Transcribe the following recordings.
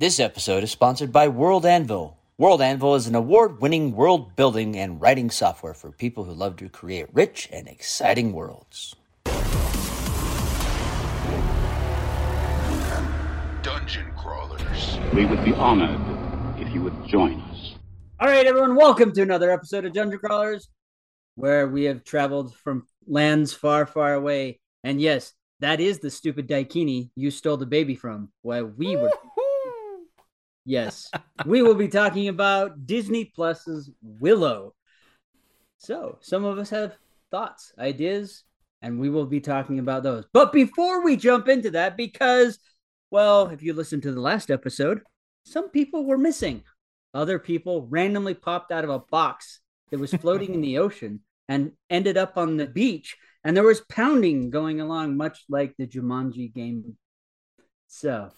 This episode is sponsored by World Anvil. World Anvil is an award winning world building and writing software for people who love to create rich and exciting worlds. Dungeon crawlers. We would be honored if you would join us. All right, everyone, welcome to another episode of Dungeon Crawlers, where we have traveled from lands far, far away. And yes, that is the stupid Daikini you stole the baby from while we were. Yes, we will be talking about Disney Plus's Willow. So, some of us have thoughts, ideas, and we will be talking about those. But before we jump into that, because, well, if you listened to the last episode, some people were missing. Other people randomly popped out of a box that was floating in the ocean and ended up on the beach, and there was pounding going along, much like the Jumanji game. So,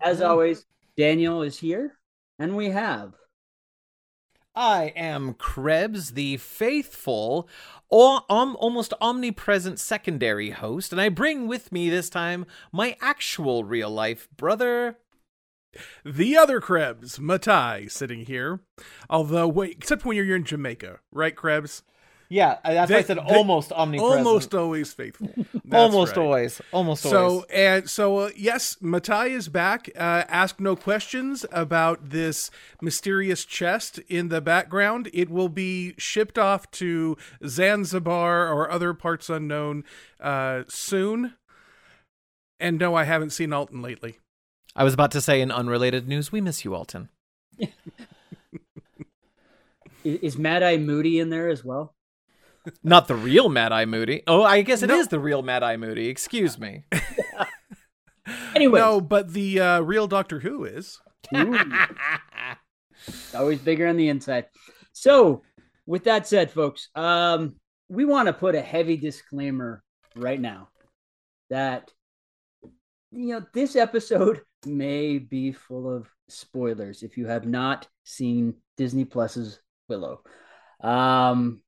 as always, Daniel is here, and we have. I am Krebs, the faithful, or almost omnipresent secondary host, and I bring with me this time my actual real life brother. The other Krebs, Matai, sitting here. Although, wait, except when you're in Jamaica, right, Krebs? Yeah, that's why I They- said they- almost omnipresent. Almost always faithful. That's almost right. always, almost So always. So and so uh, yes, Matai is back. Uh, ask no questions about this mysterious chest in the background. It will be shipped off to Zanzibar or other parts unknown uh, soon. And no, I haven't seen Alton lately. I was about to say in unrelated news, we miss you, Alton. i- Is Mad Eye Moody in there as well? Not the real Mad Eye Moody. Oh, I guess it is No. the real Mad Eye Moody. Excuse me. Anyway, No, but the uh, real Doctor Who is. always bigger on the inside. So, with that said, folks, um, we want to put a heavy disclaimer right now that you know this episode may be full of spoilers if you have not seen Disney Plus's Willow. Um,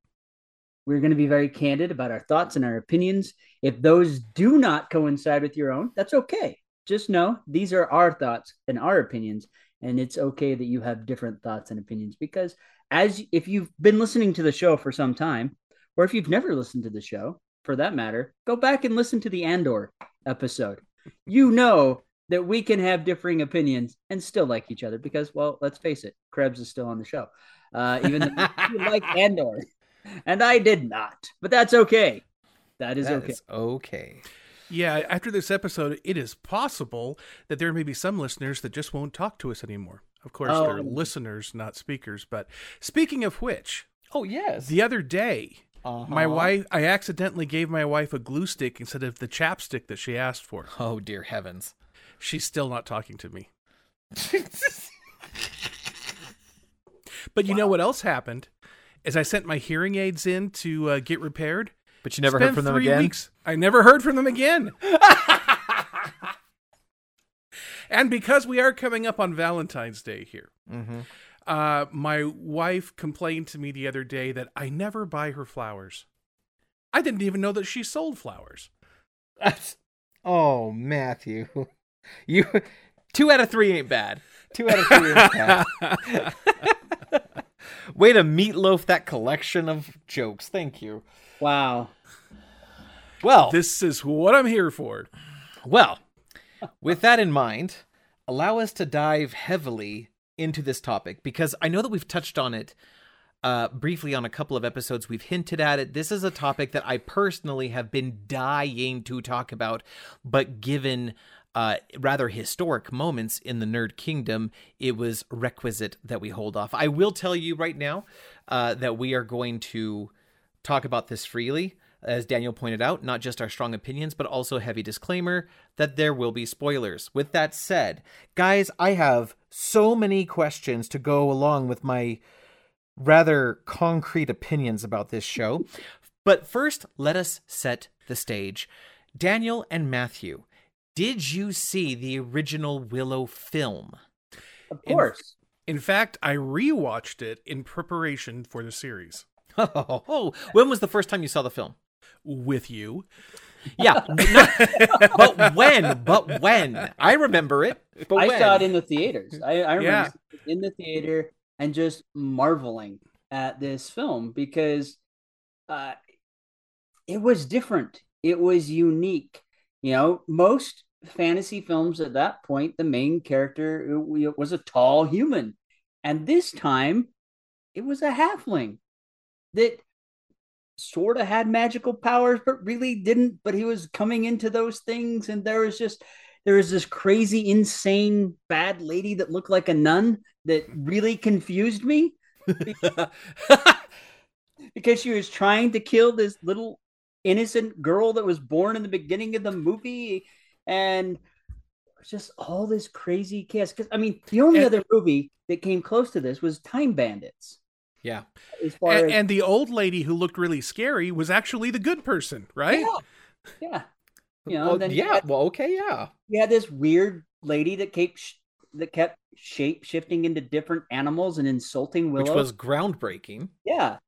we're going to be very candid about our thoughts and our opinions. If those do not coincide with your own, that's okay. Just know these are our thoughts and our opinions, and it's okay that you have different thoughts and opinions because as if you've been listening to the show for some time, or if you've never listened to the show for that matter, go back and listen to the Andor episode. You know that we can have differing opinions and still like each other because, well, let's face it, Krebs is still on the show, uh, even though you like Andor, and I did not, but that's okay. That is That okay. is okay. Yeah, after this episode, it is possible that there may be some listeners that just won't talk to us anymore. Of course, they're Oh. listeners, not speakers. But speaking of which, Oh yes. the other day, my Uh-huh. wife, I accidentally gave my wife a glue stick instead of the chapstick that she asked for. Oh dear heavens. She's still not talking to me. But you know what else happened? Is I sent my hearing aids in to uh, get repaired. But you never heard from them again. Weeks. I never heard from them again. and because we are coming up on Valentine's Day here, Mm-hmm. uh, my wife complained to me the other day that I never buy her flowers. I didn't even know that she sold flowers. oh, Matthew. You two out of three ain't bad. Two out of three ain't bad. Way to meatloaf that collection of jokes. Thank you. Wow. Well, This is what I'm here for. well, with that in mind, allow us to dive heavily into this topic because I know that we've touched on it uh, briefly on a couple of episodes. We've hinted at it. This is a topic that I personally have been dying to talk about, but given uh, rather historic moments in the nerd kingdom, it was requisite that we hold off. I will tell you right now uh, that we are going to talk about this freely. As Daniel pointed out, not just our strong opinions, but also heavy disclaimer that there will be spoilers. With that said, guys, I have so many questions to go along with my rather concrete opinions about this show. But first, let us set the stage. Daniel and Matthew, did you see the original Willow film? Of course. In fact, I rewatched it in preparation for the series Oh, when was the first time you saw the film? with you. Yeah, not- but when? But when? I remember it. But I when? saw it in the theaters. I, I remember Yeah. in the theater and just marveling at this film because uh, it was different. It was unique. You know, most fantasy films at that point, the main character was a tall human, and this time it was a halfling that sort of had magical powers, but really didn't. But he was coming into those things, and there was just there was this crazy, insane, bad lady that looked like a nun that really confused me because she was trying to kill this little innocent girl that was born in the beginning of the movie, and just all this crazy chaos. Because I mean, the only And- other movie that came close to this was Time Bandits. yeah. As far and, as and the old lady who looked really scary was actually the good person, right? yeah, yeah, you know, Well, then yeah. had- Well, okay. Yeah. you had this weird lady that kept sh- that kept shape shifting into different animals and insulting Willow. Which was groundbreaking. yeah,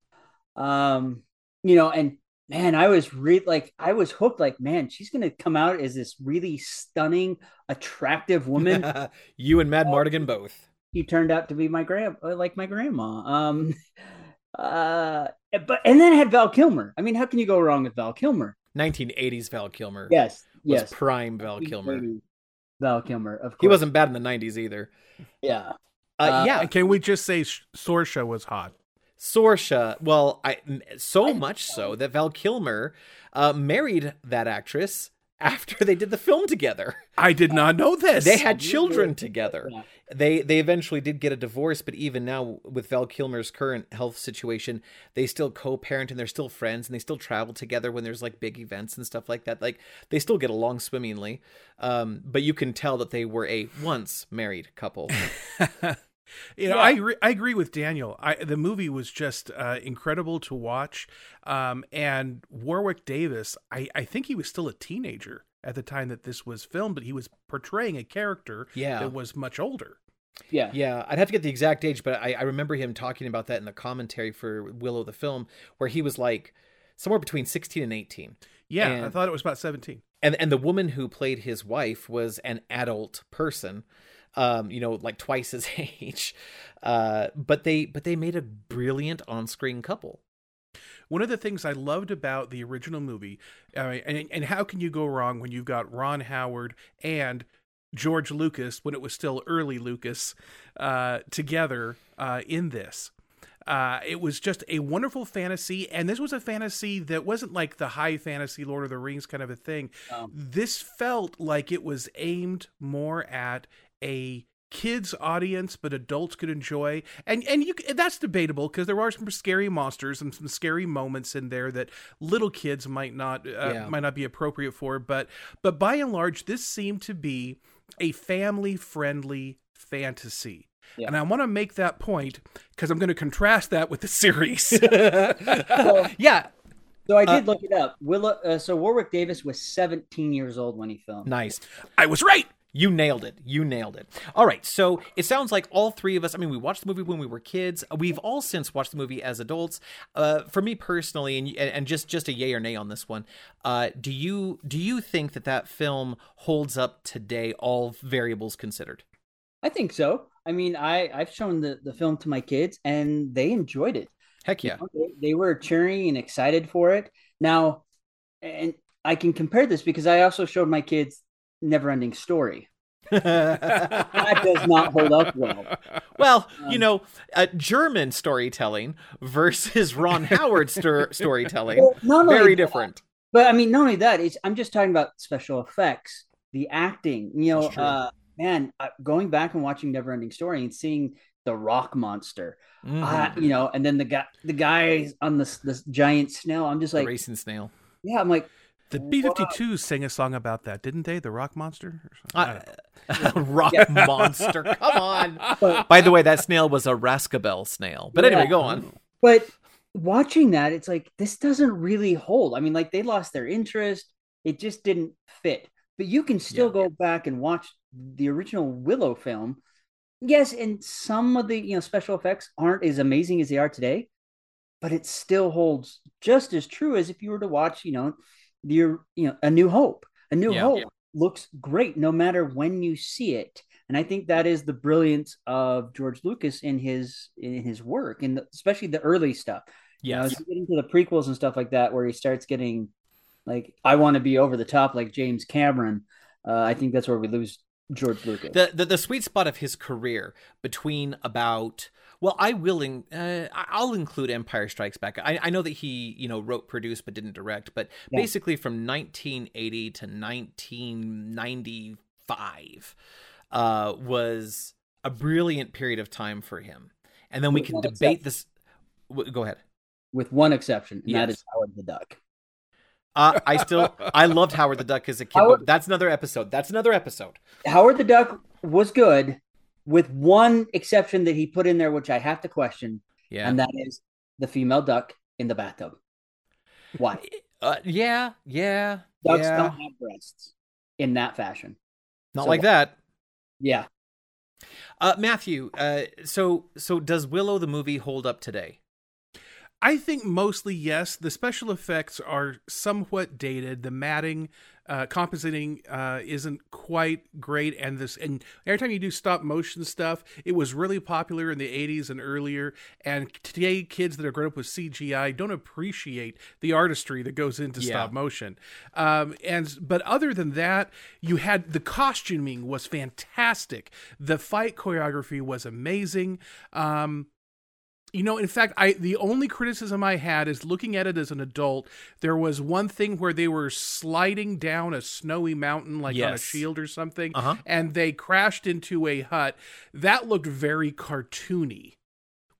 um, you know, and man, I was re- like, I was hooked. Like, man, she's gonna come out as this really stunning, attractive woman. you and Madmartigan both. he turned out to be my grand, uh, like my grandma. Um, uh, but and then I had Val Kilmer. I mean, how can you go wrong with Val Kilmer? 1980s Val Kilmer. Yes, Was yes, prime Val Kilmer. Val Kilmer. Of course, He wasn't bad in the 90s either. Yeah, Uh, Uh, yeah. Can we just say Sh- Sorsha was hot? Sorsha, well, I so much so that Val Kilmer uh, married that actress after they did the film together. I did not know this. They had children together. They they eventually did get a divorce, but even now with Val Kilmer's current health situation, they still co-parent and they're still friends and they still travel together when there's like big events and stuff like that. Like they still get along swimmingly. Um, but you can tell that they were a once married couple. You know, Yeah. I agree, I agree with Daniel. I, the movie was just uh, incredible to watch. Um, and Warwick Davis, I, I think he was still a teenager at the time that this was filmed, but he was portraying a character Yeah. that was much older. yeah, Yeah, I'd have to get the exact age, but I, I remember him talking about that in the commentary for Willow the film, where he was like somewhere between 16 and 18. Yeah, I thought it was about 17. And and the woman who played his wife was an adult person, um, you know, like twice his age. Uh, but they but they made a brilliant on-screen couple. One of the things I loved about the original movie, uh, and, and how can you go wrong when you've got Ron Howard and George Lucas, when it was still early Lucas, uh, together uh, in this? Uh, it was just a wonderful fantasy, and this was a fantasy that wasn't like the high fantasy Lord of the Rings kind of a thing. Um, This felt like it was aimed more at a kids audience but adults could enjoy and and you that's debatable because there are some scary monsters and some scary moments in there that little kids might not uh, Yeah. might not be appropriate for but but by and large this seemed to be a family friendly fantasy Yeah. and i want to make that point because i'm going to contrast that with the series yeah, So I Uh, did look it up. Willow, uh, so Warwick Davis was 17 years old when he filmed. nice. i was right You nailed it. You nailed it. All right. So it sounds like all three of us, I mean, we watched the movie when we were kids. We've all since watched the movie as adults. Uh, for me personally, and, and just, just a yay or nay on this one, uh, do you, do you think that that film holds up today, all variables considered? I think so. I mean, I I've shown the the film to my kids and they enjoyed it. Heck You yeah. know, They, they were cheering and excited for it. Now, and I can compare this because I also showed my kids Neverending Story. That does not hold up well. Well, you Um, know, uh, German storytelling versus Ron Howard stor- storytelling, well, very that, different. But I mean, not only that, it's I'm just talking about special effects, the acting. You know, uh, man, uh, going back and watching Neverending Story and seeing the rock monster, Mhm. uh, you know, and then the guy, the guy on this this giant snail. I'm just The like, racing snail. yeah, I'm like, the b-52s sang a song about that didn't they the rock monster or something? I don't know. Uh, rock Yeah. monster. Come on. but, By the way, that snail was a Rascabel snail. But anyway, go on. but watching that, it's like this doesn't really hold. I mean, like they lost their interest. It just didn't fit. But you can still Yeah. go back and watch the original Willow film. Yes, and some of the you know special effects aren't as amazing as they are today, but it still holds just as true as if you were to watch, you know, the you know a New Hope. A New Yeah. Hope looks great no matter when you see it, and I think that is the brilliance of George Lucas in his in his work, and especially the early stuff. You know, Yes. as you get into the prequels and stuff like that, where he starts getting like, I want to be over the top like James Cameron. Uh, I think that's where we lose George Lucas. the, the the sweet spot of his career between about well i will in, uh, i'll include empire strikes back I, I know that he you know wrote produced but didn't direct but Yeah. basically from 1980 to 1995 uh was a brilliant period of time for him and then we can debate exception. this w- go ahead with one exception, and that Yes. is Howard the Duck. Uh, i still i loved howard the duck as a kid Howard- but that's another episode that's another episode Howard the Duck was good, with one exception that he put in there, which I have to question, yeah and that is the female duck in the bathtub. Why? uh, yeah yeah Ducks yeah. don't have breasts in that fashion. not So like why- that Yeah. Uh, Matthew, uh, so so does Willow the movie hold up today? I think mostly yes. The special effects are somewhat dated. The matting, uh, compositing uh, isn't quite great, and this and every time you do stop motion stuff, it was really popular in the '80s and earlier. And today, kids that are grown up with CGI don't appreciate the artistry that goes into Yeah. stop motion. Um, and but other than that, you had the costuming was fantastic. The fight choreography was amazing. Um, you know, in fact, I the only criticism I had is looking at it as an adult. There was one thing where they were sliding down a snowy mountain, like on a shield or something, Uh-huh. and they crashed into a hut. That looked very cartoony.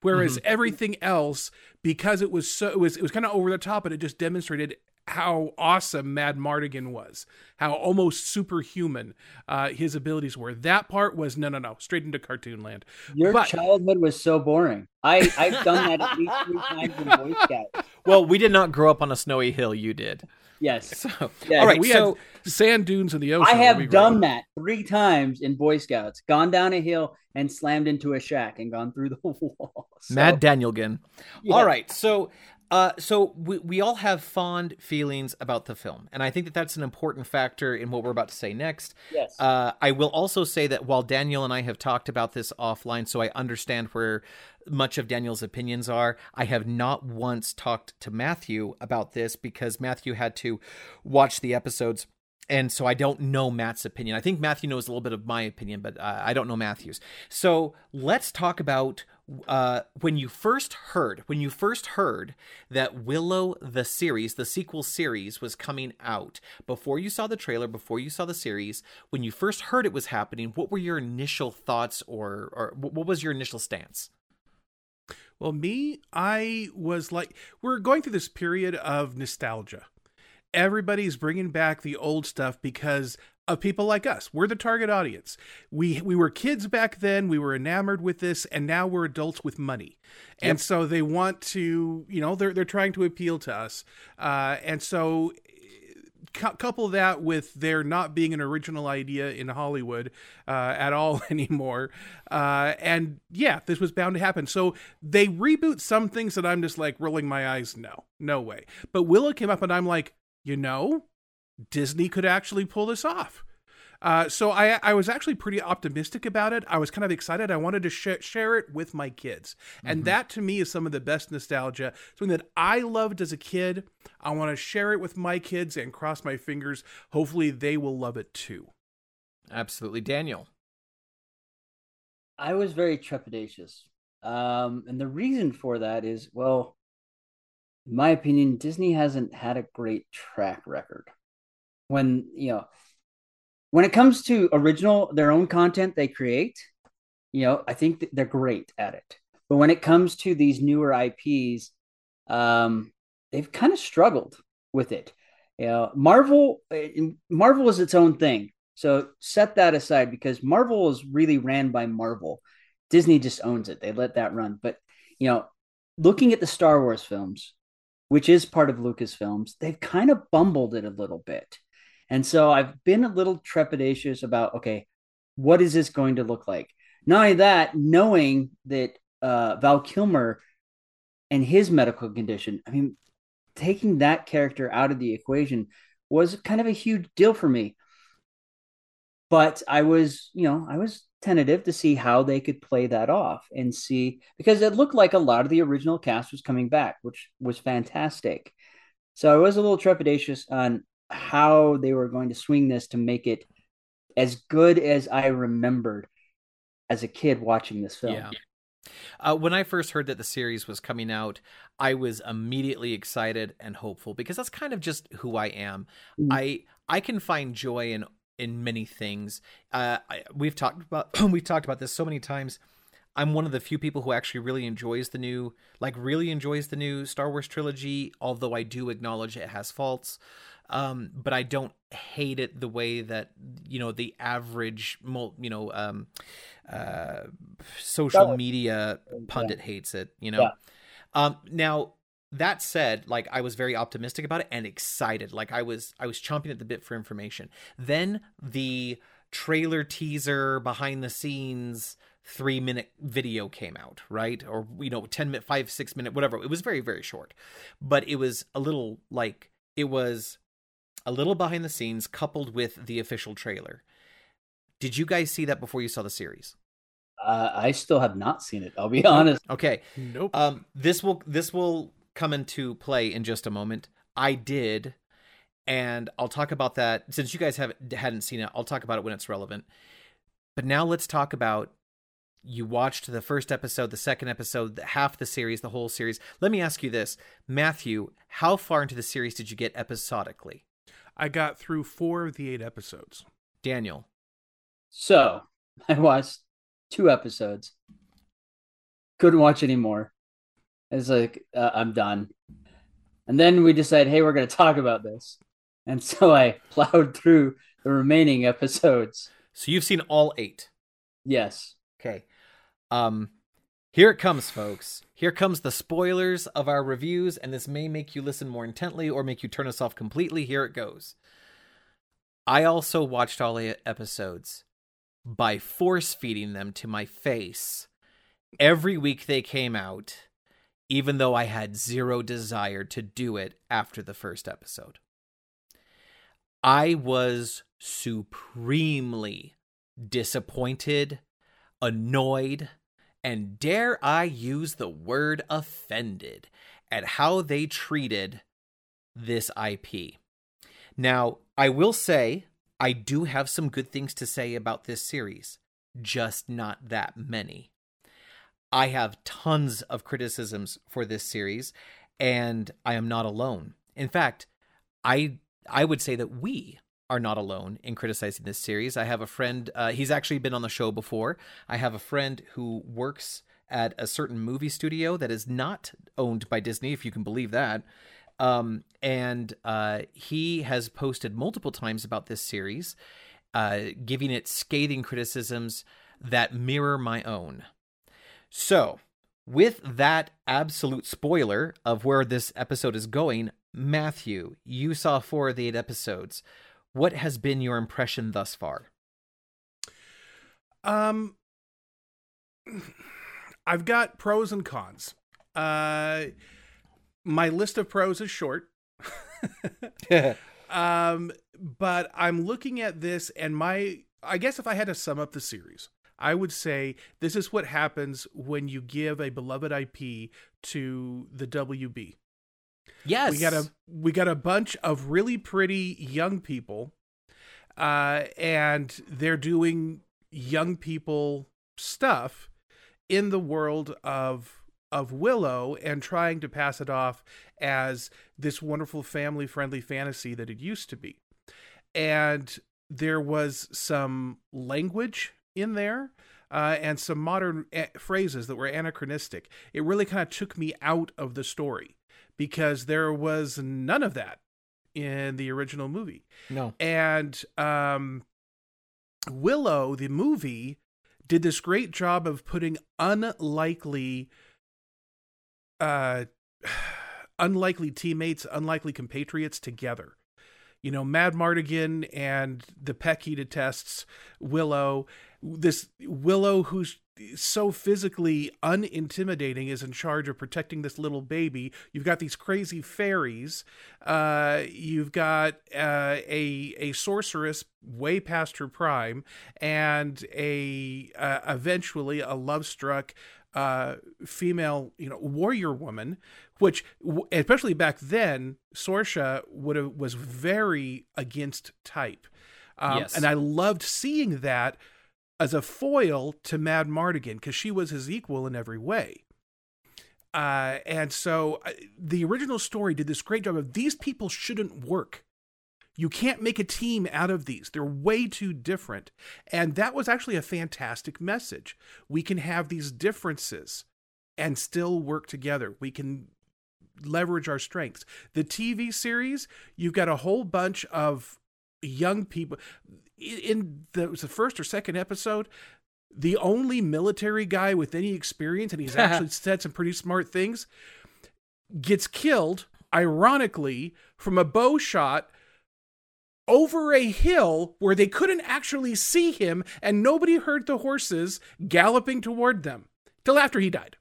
Whereas everything else, because it was so, it was it was kind of over the top, and it just demonstrated how awesome Madmartigan was, how almost superhuman uh, his abilities were. That part was no, no, no, straight into cartoon land. Your But- childhood was so boring. I, I've done that at least three times in Boy Scouts. Well, we did not grow up on a snowy hill. You did. Yes. So, Yeah, all right. we so, had sand dunes in the ocean. I have done that three times in Boy Scouts. Gone down a hill and slammed into a shack and gone through the wall. So, Mad Danielgan. yeah. All right. So, uh, so we, we all have fond feelings about the film, and I think that that's an important factor in what we're about to say next. Yes. Uh, I will also say that while Daniel and I have talked about this offline, so I understand where much of Daniel's opinions are, I have not once talked to Matthew about this because Matthew had to watch the episodes. And so I don't know Matt's opinion. I think Matthew knows a little bit of my opinion, but uh, I don't know Matthew's. So let's talk about uh, when you first heard, when you first heard that Willow the series, the sequel series, was coming out. Before you saw the trailer, before you saw the series, when you first heard it was happening, what were your initial thoughts, or or what was your initial stance? Well, me, I was like, we're going through this period of nostalgia. Everybody's bringing back the old stuff because of people like us. We're the target audience. We we were kids back then. We were enamored with this, and now we're adults with money, and so they want to, you know, they're they're trying to appeal to us, uh, and so cou- couple that with there not being an original idea in Hollywood uh, at all anymore. Uh, and yeah, this was bound to happen. So they reboot some things that I'm just like rolling my eyes. No, no way. But Willow came up and I'm like, you know, Disney could actually pull this off. Uh, so I, I was actually pretty optimistic about it. I was kind of excited. I wanted to sh- share it with my kids, and that to me is some of the best nostalgia. Something that I loved as a kid. I want to share it with my kids and cross my fingers. Hopefully, they will love it too. Absolutely, Daniel. I was very trepidatious. Um, and the reason for that is, well, in my opinion, Disney hasn't had a great track record. When, you know, when it comes to original, their own content they create, you know, I think they're great at it. But when it comes to these newer IPs, um, they've kind of struggled with it. You know, Marvel, Marvel is its own thing. So set that aside because Marvel is really ran by Marvel. Disney just owns it. They let that run. But you know, looking at the Star Wars films, which is part of Lucasfilms, they've kind of bumbled it a little bit. And so I've been a little trepidatious about okay, what is this going to look like? Not only that, knowing that uh, Val Kilmer and his medical condition, I mean, taking that character out of the equation was kind of a huge deal for me. But I was, you know, I was tentative to see how they could play that off and see because it looked like a lot of the original cast was coming back, which was fantastic. So I was a little trepidatious on how they were going to swing this to make it as good as I remembered as a kid watching this film. Yeah. Uh, when I first heard that the series was coming out, I was immediately excited and hopeful because that's kind of just who I am. Mhm. I I can find joy in in many things. Uh, I, we've talked about we've talked about this so many times. I'm one of the few people who actually really enjoys the new, like really enjoys the new Star Wars trilogy. Although I do acknowledge it has faults, um, but I don't hate it the way that you know the average, you know, um, uh, social Well, media pundit hates it. You know. Yeah. Um, now that said, like I was very optimistic about it and excited. Like I was, I was chomping at the bit for information. Then the trailer teaser behind the scenes three minute video came out right or you know 10 minute 5 6 minute whatever it was very very short but it was a little like it was a little behind the scenes coupled with the official trailer. Did you guys see that before you saw the series? Uh, I still have not seen it. I'll be honest. okay Nope. um this will this will come into play in just a moment. I did and i'll talk about that. Since you guys haven't hadn't seen it i'll talk about it when it's relevant. But now let's talk about you watched the first episode the second episode half the series the whole series. Let me ask you this. Matthew how far into the series did you get episodically I got through four of the eight episodes. daniel So I watched two episodes. Couldn't watch anymore. It's like uh, I'm done. And then we decided, hey, we're going to talk about this. And so I plowed through the remaining episodes. so you've seen all eight Yes. Okay. Um here it comes, folks. Here comes the spoilers of our reviews, and this may make you listen more intently or make you turn us off completely. Here it goes. I also watched all eight episodes by force feeding them to my face every week they came out, even though I had zero desire to do it after the first episode. I was supremely disappointed, annoyed, and dare I use the word offended at how they treated this IP. Now, I will say I do have some good things to say about this series, just not that many. I have tons of criticisms for this series, and I am not alone. In fact, I I would say that we are not alone in criticizing this series. I have a friend, uh, he's actually been on the show before. I have a friend who works at a certain movie studio that is not owned by Disney, if you can believe that. Um, and uh, he has posted multiple times about this series, uh, giving it scathing criticisms that mirror my own. So, with that absolute spoiler of where this episode is going, Matthew, you saw four of the eight episodes. What has been your impression thus far? Um, I've got pros and cons. Uh, my list of pros is short. um, but I'm looking at this, and my I guess if I had to sum up the series, I would say this is what happens when you give a beloved IP to the WB. Yes. We got a we got a bunch of really pretty young people, uh, and they're doing young people stuff in the world of of Willow and trying to pass it off as this wonderful family friendly fantasy that it used to be. And there was some language in there uh, and some modern uh, phrases that were anachronistic. It really kind of took me out of the story because there was none of that in the original movie. no. And um, Willow, the movie, did this great job of putting unlikely, uh, unlikely teammates, unlikely compatriots together. You know, Madmartigan and the Peck he detests, Willow, this Willow who's so physically unintimidating is in charge of protecting this little baby. You've got these crazy fairies. Uh, you've got uh, a a sorceress way past her prime, and a uh, eventually a love struck uh, female, you know, warrior woman, which especially back then, Sorsha would have was very against type. Um, Yes. And I loved seeing that as a foil to Madmartigan because she was his equal in every way. Uh, and so uh, the original story did this great job of these people shouldn't work. You can't make a team out of these. They're way too different. And that was actually a fantastic message. We can have these differences and still work together. We can leverage our strengths. The TV series, you've got a whole bunch of young people in- the, was the first or second episode the only military guy with any experience and he's actually said some pretty smart things gets killed ironically from a bow shot over a hill where they couldn't actually see him and nobody heard the horses galloping toward them till after he died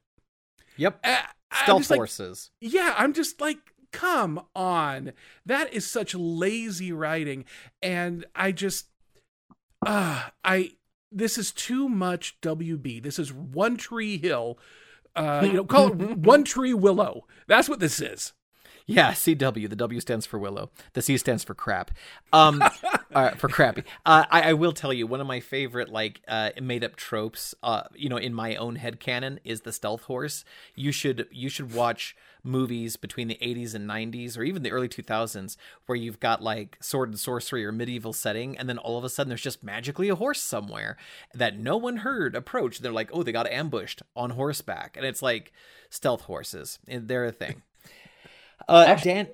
Yep. Uh, Stealth just like, horses. yeah, I'm just like, come on. That is such lazy writing. And I just, ah, I, this is too much WB. This is One Tree Hill. Uh, you know, call it One Tree Willow. That's what this is. Yeah, CW. The W stands for Willow. The C stands for crap. Um, uh, for crappy. Uh, I, I will tell you one of my favorite like uh, made up tropes. Uh, you know, in my own head canon is the stealth horse. You should you should watch movies between the 80s and 90s or even the early 2000s where you've got like sword and sorcery or medieval setting and then all of a sudden there's just magically a horse somewhere that no one heard approach they're like oh they got ambushed on horseback and it's like stealth horses and they're a thing uh Actually, Dan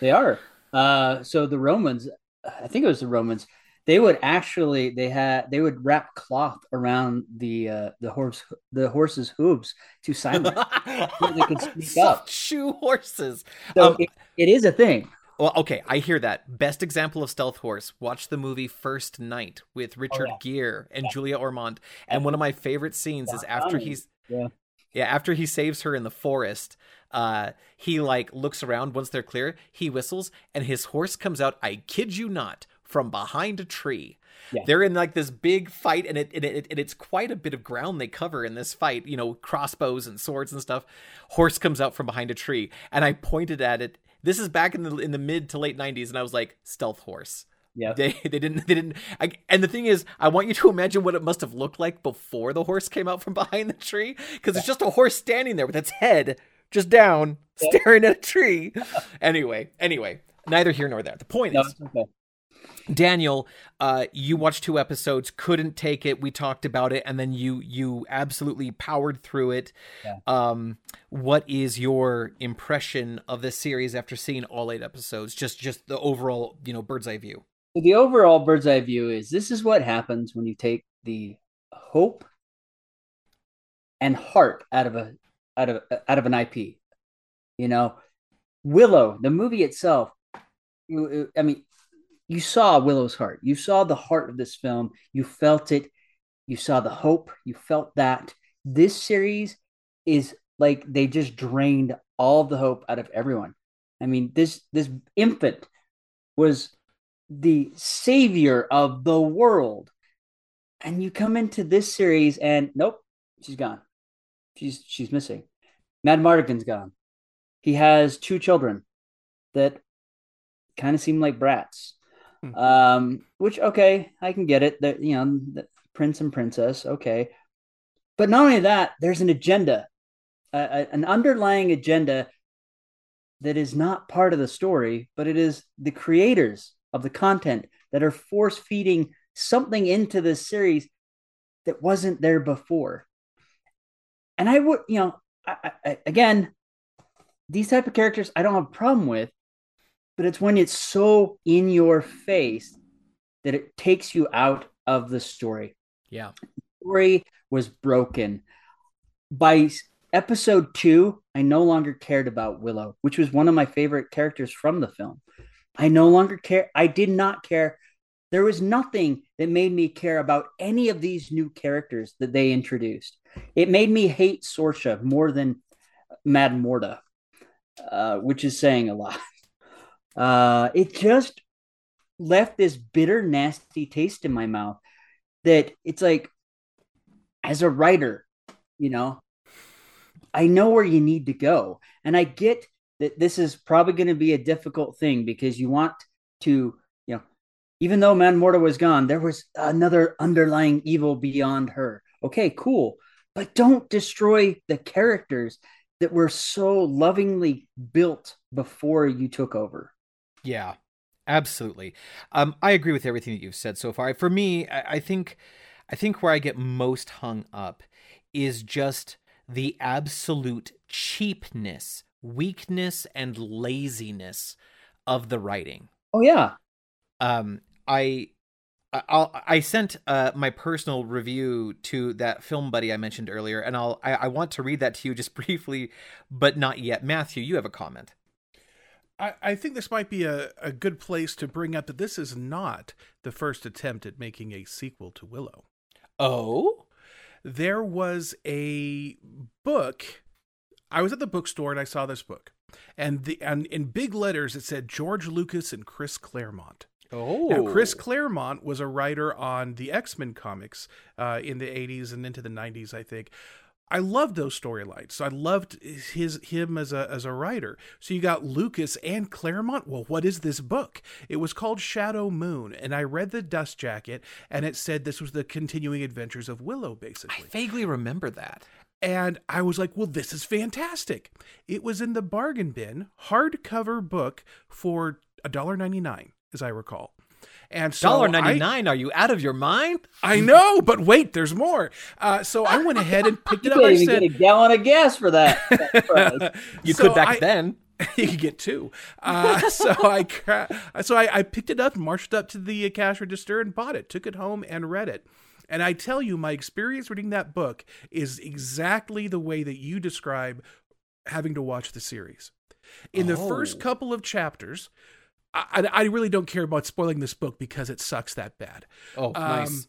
They are. Uh, so the Romans, I think it was the Romans. They would actually they had they would wrap cloth around the uh, the horse the horse's hooves to silence. they could speak up. Shoe horses. so Um, it, it is a thing. Well, okay, I hear that. Best example of stealth horse. Watch the movie First Knight with Richard Oh, yeah. Gere and Julia Ormond. And one of my favorite scenes is after he's Yeah. yeah, after he saves her in the forest, uh, he like looks around once they're clear, he whistles, and his horse comes out, I kid you not, from behind a tree. Yeah. They're in like this big fight, and it, and it and it's quite a bit of ground they cover in this fight. You know, crossbows and swords and stuff. Horse comes out from behind a tree, and I pointed at it. This is back in the in the mid to late '90s, and I was like, "Stealth horse." Yeah. They they didn't they didn't. I, and the thing is, I want you to imagine what it must have looked like before the horse came out from behind the tree, because it's just a horse standing there with its head just down, staring at a tree. anyway, anyway, neither here nor there. The point No, is, okay. Daniel, uh, you watched two episodes, couldn't take it. We talked about it, and then you you absolutely powered through it. Yeah. Um, what is your impression of this series after seeing all eight episodes? Just just the overall, you know, bird's eye view. The overall bird's eye view is this is what happens when you take the hope and heart out of a out of out of an IP. You know, Willow, the movie itself. I mean, you saw Willow's heart. You saw the heart of this film. You felt it. You saw the hope. You felt that. This series is like they just drained all the hope out of everyone. I mean, this this infant was the savior of the world. And you come into this series and nope, she's gone. She's she's missing. Madmartigan's gone. He has two children that kind of seem like brats. Hmm. Um, which okay, I can get it. That you know, the prince and princess, okay. But not only that, there's an agenda, a, a- an underlying agenda that is not part of the story, but it is the creators of the content that are force feeding something into this series that wasn't there before. And I would, you know, I, I, again, these type of characters I don't have a problem with, but it's when it's so in your face that it takes you out of the story Yeah. story was broken. By episode two, I no longer cared about Willow, which was one of my favorite characters from the film. I no longer care. I did not care. There was nothing that made me care about any of these new characters that they introduced. It made me hate Sorsha more than Bavmorda, uh, which is saying a lot. Uh, it just left this bitter, nasty taste in my mouth that it's like, as a writer, you know, I know where you need to go. And I get that this is probably going to be a difficult thing because you want to, you know, even though Bavmorda was gone, there was another underlying evil beyond her. Okay, cool. But don't destroy the characters that were so lovingly built before you took over. Yeah, absolutely. Um, I agree with everything that you've said so far. For me, I, I think, I think where I get most hung up is just the absolute cheapness, weakness, and laziness of the writing. Oh yeah. Um, I I'll, I sent uh, my personal review to that film buddy I mentioned earlier, and I'll I, I, want to read that to you just briefly, but not yet. Matthew, you have a comment. I, I think this might be a, a good place to bring up that this is not the first attempt at making a sequel to Willow. Oh, there was a book. I was at the bookstore and I saw this book, and the and in big letters it said George Lucas and Chris Claremont. Oh. Now, Chris Claremont was a writer on the X Men comics uh, in the 80s and into the 90s, I think. I loved those storylines. So I loved his him as a as a writer. So you got Lucas and Claremont. Well, what is this book? It was called Shadow Moon, and I read the dust jacket, and it said this was the continuing adventures of Willow, basically. I vaguely remember that. And I was like, well, this is fantastic. It was in the bargain bin, hardcover book for $1.99 as I recall. And so dollar ninety nine. Are you out of your mind? I know, but wait, there's more. Uh, so I went ahead and picked it up. You I said, get a gallon of gas for that. that you so could back I, then. you could get two. Uh, so I so I, I, picked it up, marched up to the cash register, and bought it. Took it home and read it. And I tell you, my experience reading that book is exactly the way that you describe having to watch the series. In oh. the first oh. couple of chapters, I, I really don't care about spoiling this book because it sucks that bad. Oh, nice. Um,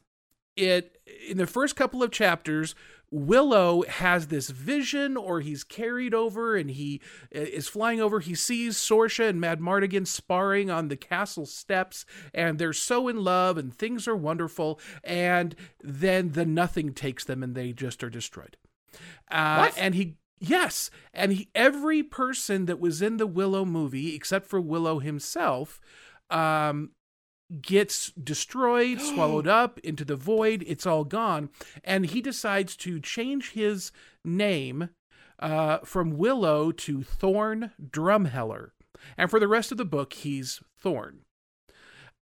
it in the first couple of chapters, Willow has this vision, or he's carried over and he is flying over. He sees Sorsha and Madmartigan sparring on the castle steps, and they're so in love, and things are wonderful. And then the nothing takes them, and they just are destroyed. Uh, and he Yes, and he, every person that was in the Willow movie, except for Willow himself, um, gets destroyed, swallowed up into the void. It's all gone, and he decides to change his name uh, from Willow to Thorn Drumheller, and for the rest of the book, he's Thorn.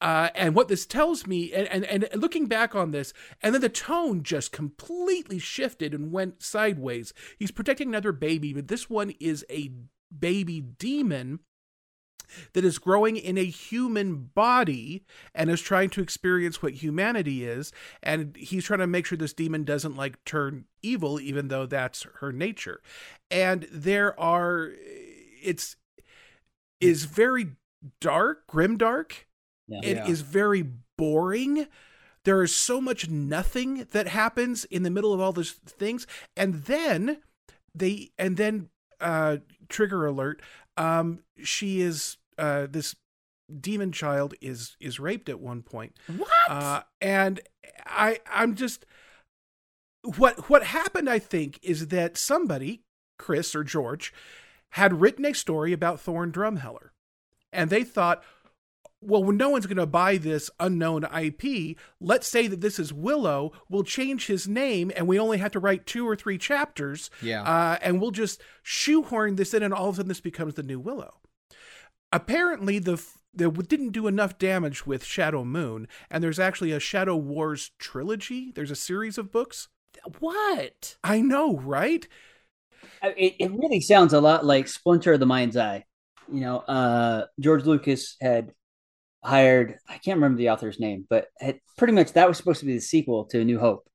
Uh, and what this tells me, and, and, and looking back on this, and then the tone just completely shifted and went sideways. He's protecting another baby, but this one is a baby demon that is growing in a human body and is trying to experience what humanity is. And he's trying to make sure this demon doesn't like turn evil, even though that's her nature. And there are, it's, is very dark, grim dark yeah. It yeah. is very boring. There is so much nothing that happens in the middle of all those things, and then they and then uh, trigger alert. Um, she is uh, this demon child is is raped at one point. What? Uh, and I I'm just what what happened. I think is that somebody, Chris or George, had written a story about Thorn Drumheller, and they thought, well, when no one's going to buy this unknown IP, let's say that this is Willow. We'll change his name, and we only have to write two or three chapters. Yeah. Uh, and we'll just shoehorn this in, and all of a sudden, this becomes the new Willow. Apparently, the they didn't do enough damage with Shadow Moon, and there's actually a Shadow Wars trilogy. There's a series of books. What? I know, right? It, it really sounds a lot like Splinter of the Mind's Eye. You know, uh, George Lucas had hired I can't remember the author's name, but it, pretty much that was supposed to be the sequel to New Hope,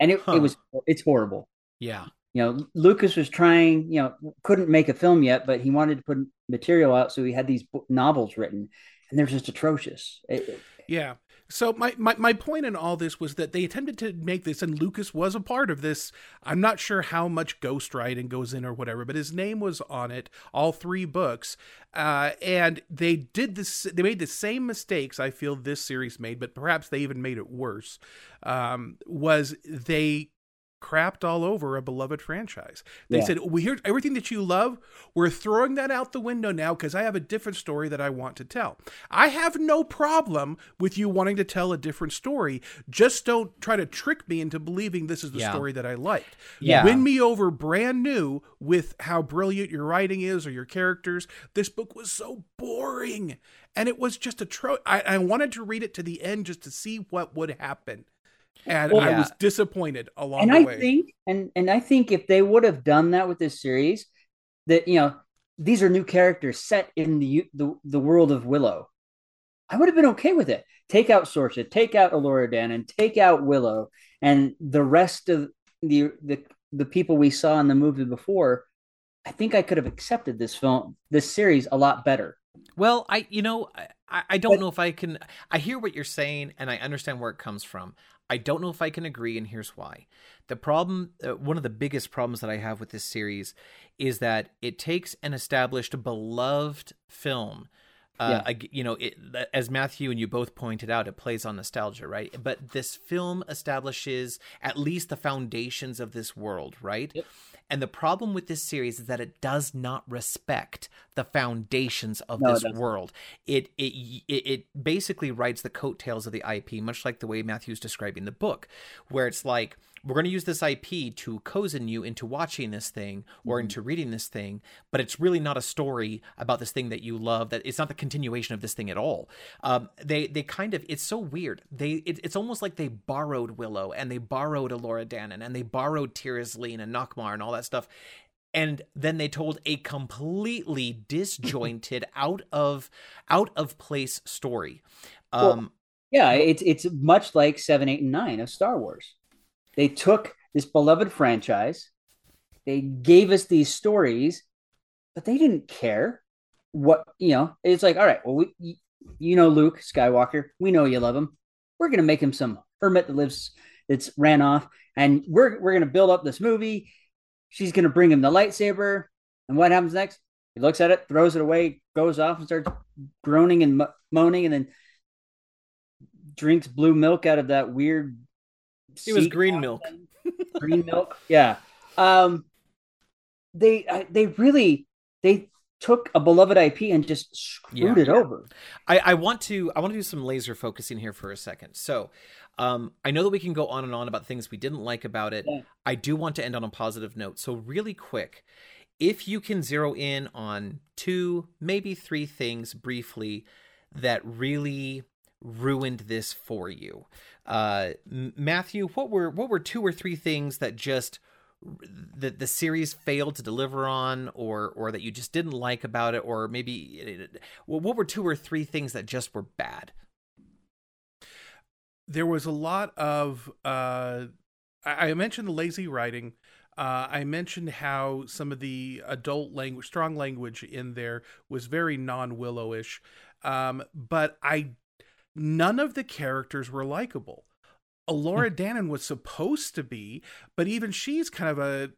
and it, huh. it was it's horrible. Yeah, you know, Lucas was trying, you know, couldn't make a film yet, but he wanted to put material out, so he had these novels written, and they're just atrocious. It, yeah, So my, my my point in all this was that they attempted to make this, and Lucas was a part of this. I'm not sure how much ghostwriting goes in or whatever, but his name was on it, all three books, uh, and they did this. They made the same mistakes I feel this series made, but perhaps they even made it worse. Um, was they crapped all over a beloved franchise. They Yeah. said, "We hear everything that you love. We're throwing that out the window now because I have a different story that I want to tell. I have no problem with you wanting to tell a different story. Just don't try to trick me into believing this is the Yeah. story that I liked. Yeah. Win me over brand new with how brilliant your writing is or your characters. This book was so boring, and it was just a tro. I, I wanted to read it to the end just to see what would happen." And Well, I yeah. was disappointed along and the I way. think, and and I think if they would have done that with this series, that you know these are new characters set in the the, the world of Willow, I would have been okay with it. Take out Sorsha, take out Alora Dan, and take out Willow, and the rest of the the the people we saw in the movie before. I think I could have accepted this film, this series, a lot better. Well, I you know I, I don't But- know if I can. I hear what you're saying, and I understand where it comes from. I don't know if I can agree, and here's why. The problem, uh, one of the biggest problems that I have with this series, is that it takes an established, beloved film. Uh, ag- you know, it, as Matthew and you both pointed out, it plays on nostalgia, right? But this film establishes at least the foundations of this world, right? Yep. And the problem with this series is that it does not respect the foundations of No, this doesn't. world. It, it it it basically rides the coattails of the IP, much like the way Matthew's describing the book, where it's like we're going to use this IP to cozen you into watching this thing or Mm-hmm. into reading this thing, but it's really not a story about this thing that you love. That it's not the continuation of this thing at all. Um, they they kind of it's so weird. They it, it's almost like they borrowed Willow and they borrowed Elora Danan and they borrowed Tir Asleen and Nockmaar and all that stuff and then they told a completely disjointed out of out of place story Well, um Yeah, it's it's much like seven, eight, and nine of Star Wars. They took this beloved franchise, they gave us these stories, but they didn't care what you know. It's like, all right, well, we, you know, Luke Skywalker, we know you love him. We're gonna make him some hermit that lives that's ran off, and we're we're gonna build up this movie. She's gonna bring him the lightsaber, and what happens next? He looks at it, throws it away, goes off, and starts groaning and mo- moaning, and then drinks blue milk out of that weird. It was green milk. green milk, yeah. Um, they I, they really they took a beloved IP and just screwed Yeah. it over. I, I want to I want to do some laser focusing here for a second. So um, I know that we can go on and on about things we didn't like about it. Yeah. I do want to end on a positive note. So really quick, if you can zero in on two, maybe three things briefly that really ruined this for you. Uh, Matthew, what were what were two or three things that just that the series failed to deliver on or or that you just didn't like about it or maybe well, what were two or three things that just were bad? There was a lot of uh I, mentioned the lazy writing. Uh, I mentioned how some of the adult language, strong language in there was very non-Willowish, um, but I none of the characters were likable. Elora Danan was supposed to be, but even she's kind of a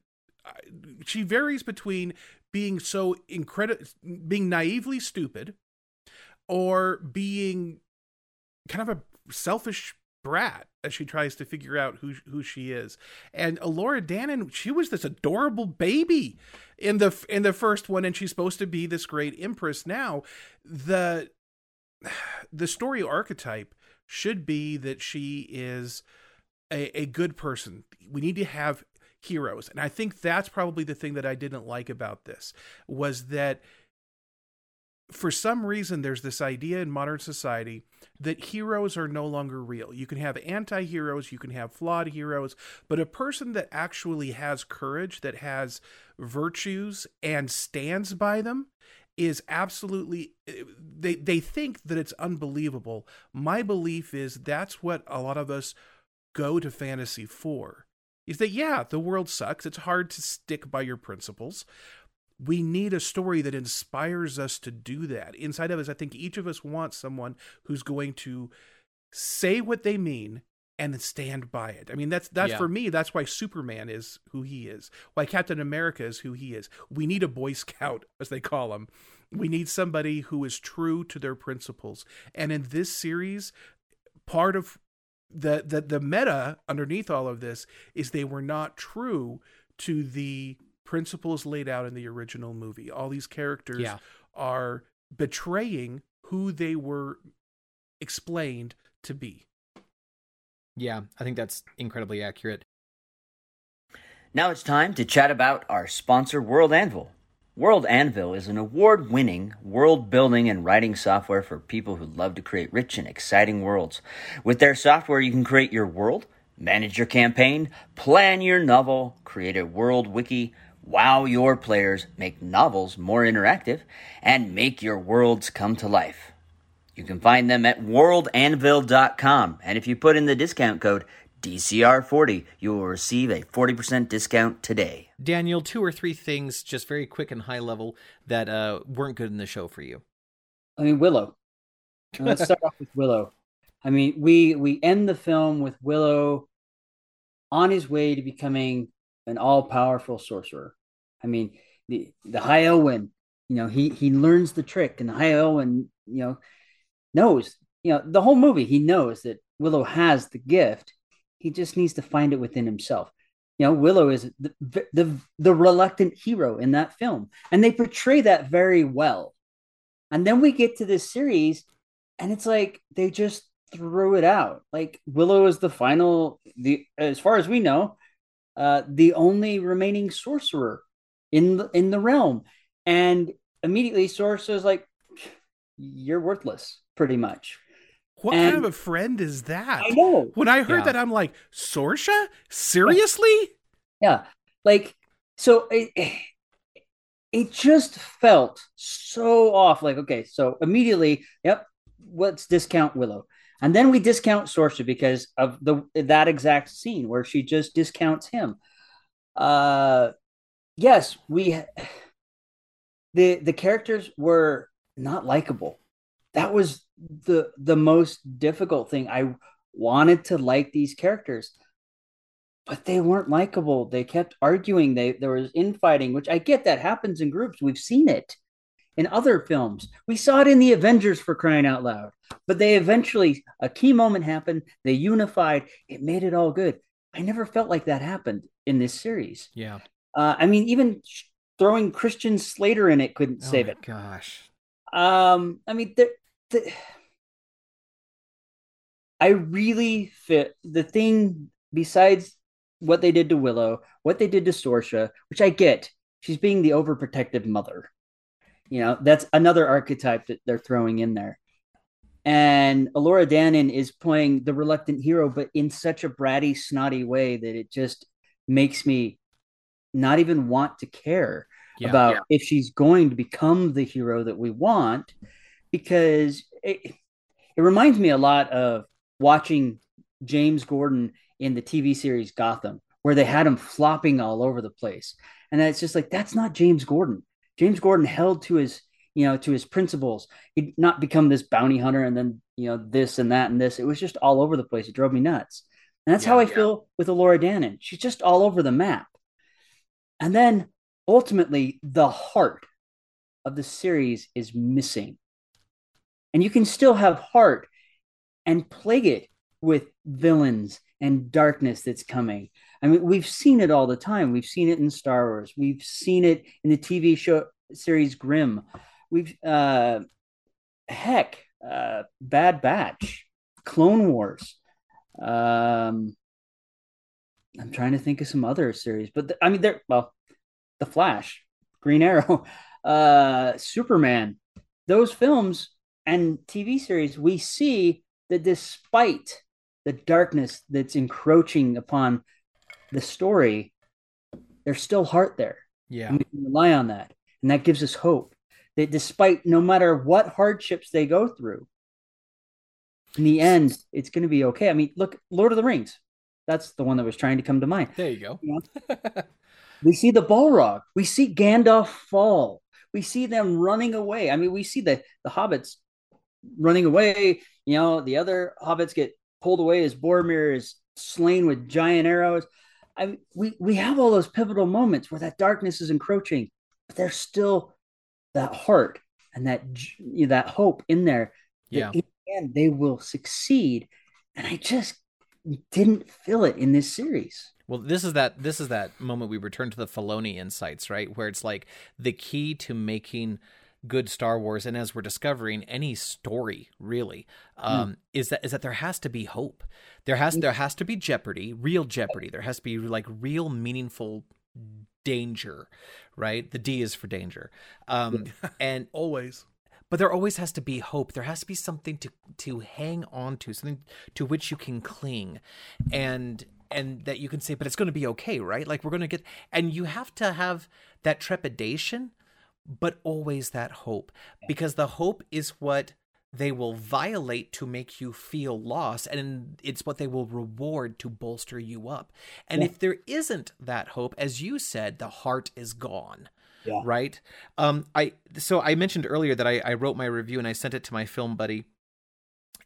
she varies between being so incredible, being naively stupid, or being kind of a selfish brat as she tries to figure out who who she is. And Elora Danan, she was this adorable baby in the in the first one, and she's supposed to be this great empress. Now, the the story archetype should be that she is a, a good person. We need to have heroes, and I think that's probably the thing that I didn't like about this was that for some reason there's this idea in modern society that heroes are no longer real. You can have anti-heroes, you can have flawed heroes, but a person that actually has courage, that has virtues and stands by them is absolutely eh, they they think that it's unbelievable. My belief is that's what a lot of us go to fantasy for. Is that yeah, the world sucks. It's hard to stick by your principles, we need a story that inspires us to do that. Inside of us, I think each of us wants someone who's going to say what they mean and then stand by it. I mean, that's that's Yeah. for me. That's why Superman is who he is. Why Captain America is who he is. We need a Boy Scout, as they call him. We need somebody who is true to their principles. And in this series, part of the the the meta underneath all of this is they were not true to the principles laid out in the original movie. All these characters Yeah. are betraying who they were explained to be. Yeah, I think that's incredibly accurate. Now it's time to chat about our sponsor, World Anvil. World Anvil is an award winning world building and writing software for people who love to create rich and exciting worlds. With their software, you can create your world, manage your campaign, plan your novel, create a world wiki, wow your players, make novels more interactive, and make your worlds come to life. You can find them at worldanvil.com, and if you put in the discount code DCR40, you will receive a 40% discount today. Daniel, two or three things, just very quick and high level, that uh, weren't good in the show for you. I mean, Willow. Let's start off with Willow. I mean, we we end the film with Willow on his way to becoming an all powerful sorcerer. I mean, the the High Aldwin, you know, he he learns the trick, and the High Aldwin, you know, knows, you know, the whole movie he knows that Willow has the gift. He just needs to find it within himself. You know, Willow is the the the reluctant hero in that film, and they portray that very well. And then we get to this series, and it's like they just threw it out. Like Willow is the final, the as far as we know, uh, the only remaining sorcerer in the in the realm, and immediately Sorsha's like, "You're worthless," pretty much. What And- kind of a friend is that? I know. When I heard Yeah. that, I'm like, Sorsha? Seriously? Yeah, like so it it just felt so off. Like okay, so immediately, yep, let's discount Willow, and then we discount Sorsha because of the that exact scene where she just discounts him. Uh, yes, we the the characters were not likable. That was the the most difficult thing. I wanted to like these characters but they weren't likable. They kept arguing. They there was infighting, which I get that happens in groups. We've seen it in other films. We saw it in the Avengers for crying out loud. But they eventually a key moment happened. They unified. It made it all good. I never felt like that happened in this series. Yeah. Uh, I mean, even throwing Christian Slater in it couldn't Oh save my it. Gosh. Um, I mean, the, the, I really fit the thing besides what they did to Willow, what they did to Sorsha, which I get. She's being the overprotective mother. You know, that's another archetype that they're throwing in there. And Elora Danan is playing the reluctant hero, but in such a bratty, snotty way that it just makes me not even want to care Yeah. about if she's going to become the hero that we want because it, it reminds me a lot of watching James Gordon in the TV series Gotham where they had him flopping all over the place. And it's just like that's not James Gordon. James Gordon held to his you know to his principles. He'd not become this bounty hunter and then you know this and that and this. It was just all over the place. It drove me nuts. And that's how I feel with Elora Danan. She's just all over the map. And then ultimately the heart of the series is missing. And you can still have heart and plague it with villains and darkness that's coming. I mean, we've seen it all the time. We've seen it in Star Wars. We've seen it in the TV show series Grimm. We've uh heck, uh Bad Batch, Clone Wars. Um I'm trying to think of some other series, but th- I mean, they're well, The Flash, Green Arrow, uh, Superman, those films and TV series, we see that despite the darkness that's encroaching upon the story, there's still heart there. Yeah. And we can rely on that. And that gives us hope that despite no matter what hardships they go through, in the end, it's going to be okay. I mean, look, Lord of the Rings. That's the one that was trying to come to mind. There you go. We see the Balrog. We see Gandalf fall. We see them running away. I mean, we see the the hobbits running away. You know, the other hobbits get pulled away as Boromir is slain with giant arrows. I we we have all those pivotal moments where that darkness is encroaching, but there's still that heart and that you know, that hope in there. Yeah. In the end, they will succeed, and I just didn't feel it in this series. Well, this is that this is that moment we return to the Filoni insights, right? Where it's like the key to making good Star Wars, and as we're discovering, any story really um, mm. is that is that there has to be hope. There has there has to be jeopardy, real jeopardy. There has to be like real meaningful danger, right? The D is for danger, um, and always. But there always has to be hope. There has to be something to to hang on to, something to which you can cling, and and that you can say, but it's going to be okay, right? Like we're going to get, and you have to have that trepidation but always that hope because the hope is what they will violate to make you feel lost and it's what they will reward to bolster you up. And yeah. if there isn't that hope as you said the heart is gone yeah. right? Um i so i mentioned earlier that I, I wrote my review and i sent it to my film buddy.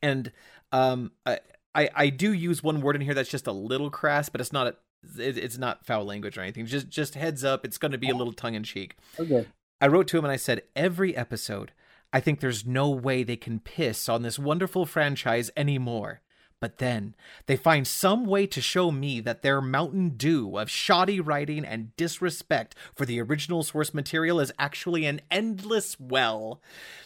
And um I, I i do use one word in here that's just a little crass but it's not a, it, it's not foul language or anything. Just just heads up it's going to be a little tongue in cheek. Okay I wrote to him and I said, every episode, I think there's no way they can piss on this wonderful franchise anymore. But then they find some way to show me that their Mountain Dew of shoddy writing and disrespect for the original source material is actually an endless well.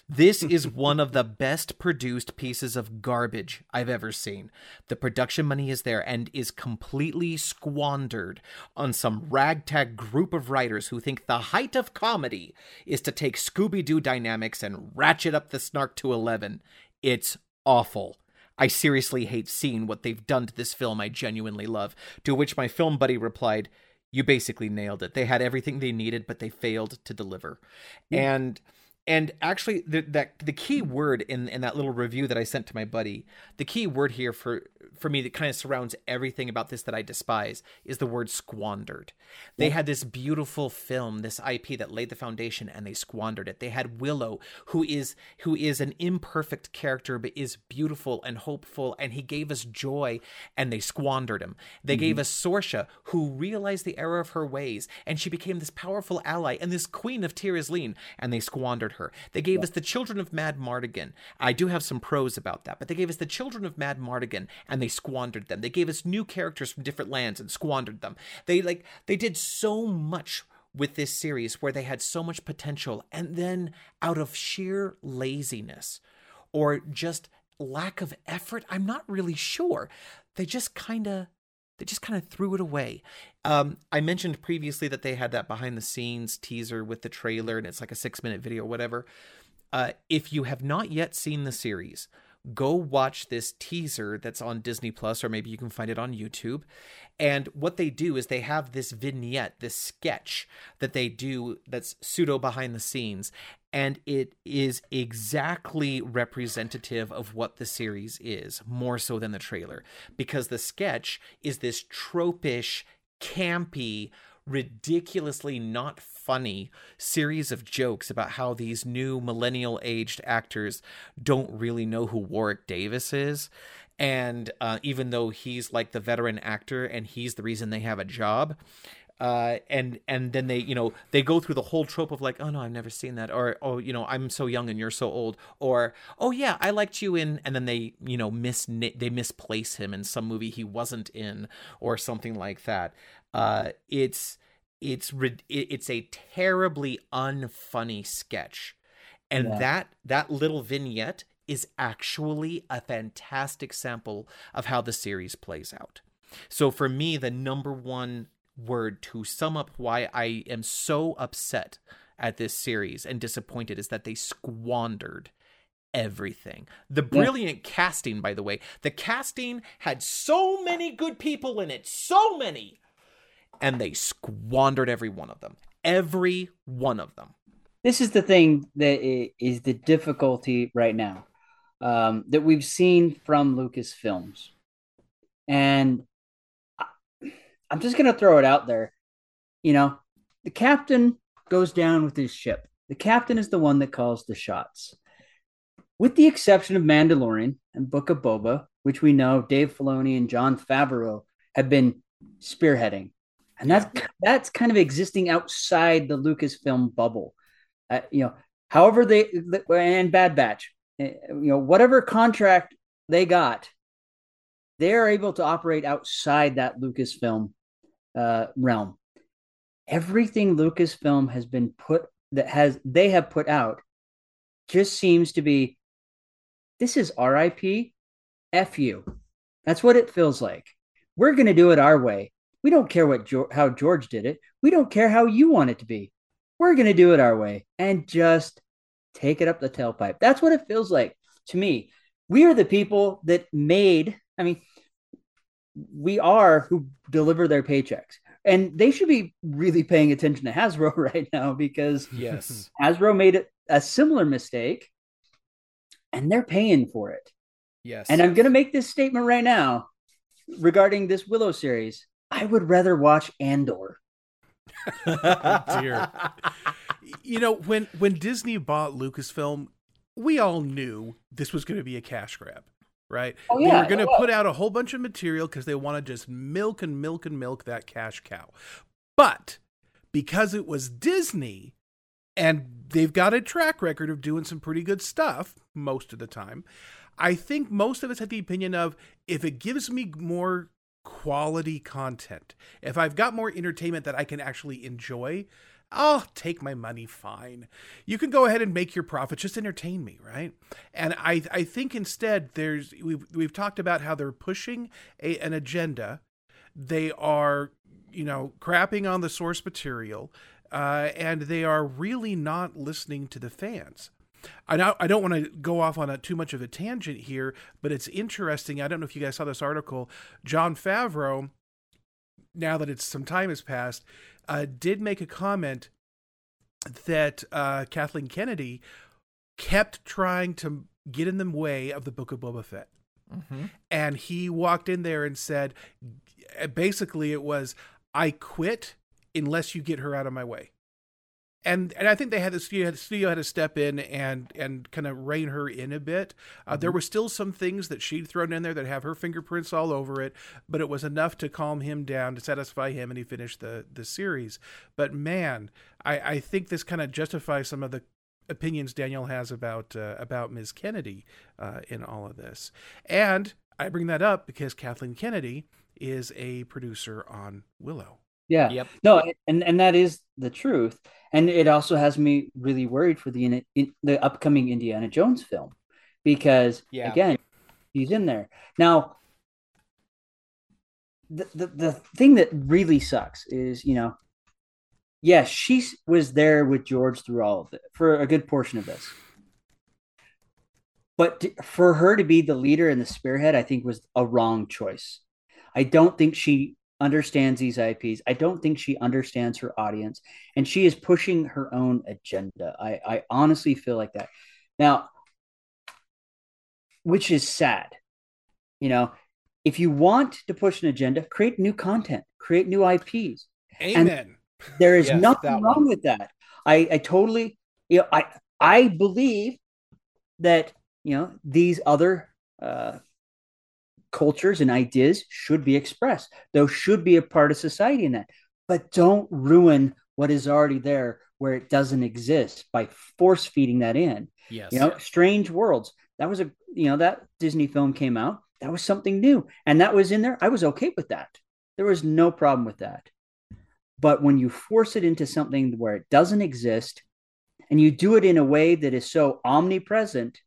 This is one of the best produced pieces of garbage I've ever seen. The production money is there and is completely squandered on some ragtag group of writers who think the height of comedy is to take Scooby Doo dynamics and ratchet up the snark to 11. It's awful. I seriously hate seeing what they've done to this film I genuinely love. To which my film buddy replied, You basically nailed it. They had everything they needed, but they failed to deliver. Mm. And and actually the, that the key word in in that little review that I sent to my buddy, the key word here for for me that kind of surrounds everything about this that I despise is the word squandered. They had this beautiful film, this IP that laid the foundation and they squandered it. They had Willow who is who is an imperfect character but is beautiful and hopeful and he gave us joy and they squandered him. They mm-hmm. gave us Sorsha who realized the error of her ways and she became this powerful ally and this queen of Tir Asleen and they squandered her. They gave yeah. us the children of Madmartigan. I do have some pros about that, but they gave us the children of Madmartigan and they squandered them. They gave us new characters from different lands and squandered them. They like they did so much with this series where they had so much potential and then out of sheer laziness or just lack of effort, I'm not really sure. They just kind of they just kind of threw it away. Um, I mentioned previously that they had that behind the scenes teaser with the trailer, and it's like a six minute video or whatever. Uh, if you have not yet seen the series, go watch this teaser that's on Disney Plus, or maybe you can find it on YouTube. And what they do is they have this vignette, this sketch that they do that's pseudo behind the scenes. And it is exactly representative of what the series is, more so than the trailer, because the sketch is this tropish, campy, ridiculously not funny series of jokes about how these new millennial aged actors don't really know who Warwick Davis is. And uh, even though he's like the veteran actor and he's the reason they have a job, uh, and and then they you know they go through the whole trope of like oh no I've never seen that or oh you know I'm so young and you're so old or oh yeah I liked you in and then they you know miss they misplace him in some movie he wasn't in or something like that. Uh, it's it's it's a terribly unfunny sketch, and yeah. that that little vignette is actually a fantastic sample of how the series plays out. So for me, the number one word to sum up why I am so upset at this series and disappointed is that they squandered everything. The brilliant yeah. casting, by the way, the casting had so many good people in it, so many and they squandered every one of them. Every one of them. This is the thing that is the difficulty right now um, that we've seen from Lucasfilms. And I'm just going to throw it out there. You know, the captain goes down with his ship. The captain is the one that calls the shots. with the exception of Mandalorian and Book of Boba, which we know Dave Filoni and Mandalorian and Book of Boba, which we know Dave Filoni and Jon Favreau have been spearheading, and that's that's kind of existing outside the Lucasfilm bubble. Uh, you know, however they and Bad Batch, uh, you know, whatever contract they got, they are able to operate outside that Lucasfilm uh, realm. Everything Lucasfilm has been put that has they have put out just seems to be this is RIP, F you. That's what it feels like. We're going to do it our way. We don't care what how George did it. We don't care how you want it to be. We're going to do it our way and just take it up the tailpipe. That's what it feels like to me. We are the people that made, I mean, we are who deliver their paychecks. And they should be really paying attention to Hasbro right now because yes, Hasbro made a similar mistake and they're paying for it. Yes. And I'm going to make this statement right now regarding this Willow series. I would rather watch Andor. oh, dear. You know, when when Disney bought Lucasfilm, we all knew this was going to be a cash grab, right? Oh, yeah, they were going to put out a whole bunch of material because they want to just milk and milk and milk that cash cow. But because it was Disney, and they've got a track record of doing some pretty good stuff most of the time. I think most of us had the opinion of if it gives me more quality content, if I've got more entertainment that I can actually enjoy, I'll take my money fine. You can go ahead and make your profits, just entertain me, right? And I I think instead there's we've we've talked about how they're pushing a, an agenda. They are, you know, crapping on the source material uh, and they are really not listening to the fans. I don't, I don't want to go off on a, too much of a tangent here, but it's interesting. I don't know if you guys saw this article. Jon Favreau, now that it's some time has passed, uh, did make a comment that uh, Kathleen Kennedy kept trying to get in the way of the Book of Boba Fett. Mm-hmm. And he walked in there and said, basically, it was, I quit unless you get her out of my way. And and I think they had the studio, the studio had to step in and and kind of rein her in a bit. Uh, mm-hmm. There were still some things that she'd thrown in there that have her fingerprints all over it, but it was enough to calm him down to satisfy him, and he finished the the series. But man, I I think this kind of justifies some of the opinions Daniel has about uh, about Ms. Kennedy uh, in all of this. And I bring that up because Kathleen Kennedy is a producer on Willow. Yeah. Yep. No, and and that is the truth. And it also has me really worried for the in, the upcoming Indiana Jones film because yeah. again, he's in there. Now the, the the thing that really sucks is, you know, yes, she was there with George through all of it for a good portion of this. But to, for her to be the leader and the spearhead, I think was a wrong choice. I don't think she understands these IPs. I don't think she understands her audience, and she is pushing her own agenda. I, I honestly feel like that. Now, which is sad. You know, if you want to push an agenda, create new content, create new IPs. Amen. And there is yes, nothing wrong with that. I, I totally, you know, I I believe that you know these other uh, cultures and ideas should be expressed. Those should be a part of society in that. But don't ruin what is already there where it doesn't exist by force feeding that in. Yes. You know, Strange Worlds. That was a you know, that Disney film came out. That was something new. And that was in there. I was okay with that. There was no problem with that. But when you force it into something where it doesn't exist and you do it in a way that is so omnipresent,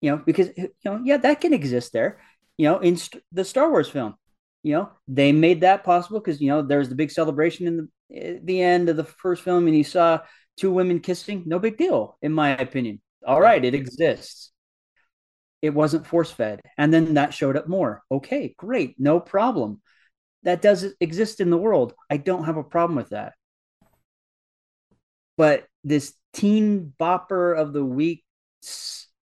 you know, because you know, yeah, that can exist there you know, in st- the Star Wars film. You know, they made that possible because you know there was the big celebration in the the end of the first film, and you saw two women kissing. No big deal, in my opinion. All right, it exists. It wasn't force fed, and then that showed up more. Okay, great, no problem. That does exist in the world. I don't have a problem with that. But this teen bopper of the week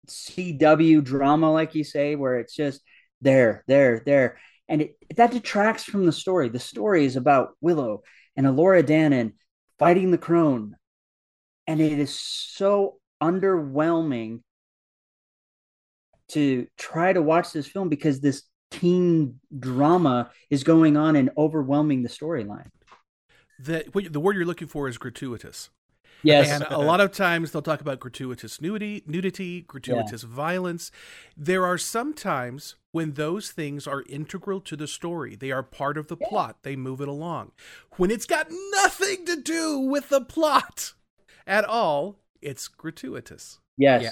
CW drama, like you say, where it's just there, there, there. And it, that detracts from the story. The story is about Willow and Elora Danan fighting the crone. And it is so underwhelming to try to watch this film because this teen drama is going on and overwhelming the storyline. The the word you're looking for is gratuitous. Yes, And a lot of times they'll talk about gratuitous nudity, nudity, gratuitous violence. There are some times when those things are integral to the story. They are part of the plot. They move it along. When it's got nothing to do with the plot at all, it's gratuitous. yes, Yeah.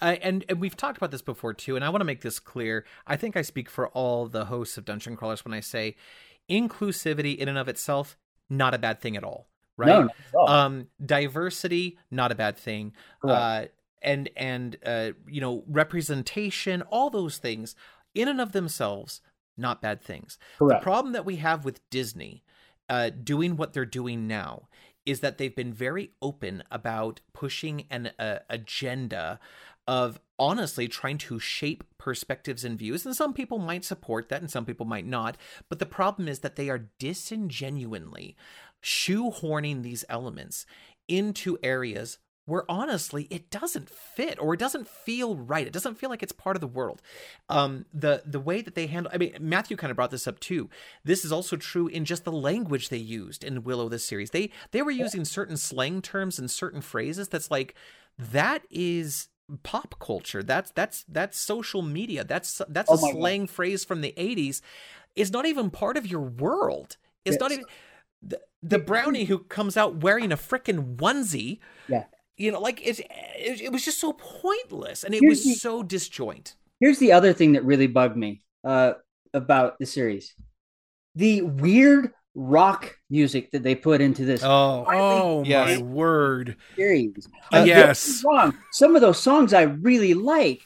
Uh, and, and we've talked about this before too, and I want to make this clear. I think I speak for all the hosts of Dungeon Crawlers when I say inclusivity in and of itself, not a bad thing at all, right? No, not at all. Um, diversity, not a bad thing. Uh, and and uh, you know, representation, all those things in and of themselves, not bad things. Correct. The problem that we have with Disney uh, doing what they're doing now is that they've been very open about pushing an agenda of honestly trying to shape perspectives and views. And some people might support that and some people might not. But the problem is that they are disingenuinely shoehorning these elements into areas where honestly it doesn't fit or it doesn't feel right. It doesn't feel like it's part of the world. Um, the the way that they handle, I mean, Matthew kind of brought this up too. This is also true in just the language they used in Willow this series. They they were using certain slang terms and certain phrases that's like that is pop culture. That's that's that's social media. That's that's Oh a my God. slang phrase from the 80s. It's not even part of your world. It's not even the, the brownie who comes out wearing a frickin' onesie Yeah. you know like it's it, it was just so pointless and it Here's was the- so disjoint Here's the other thing that really bugged me uh, about the series: the weird rock music that they put into this oh Oh Yes. my word! series. Uh, yes. get wrong, some of those songs I really like,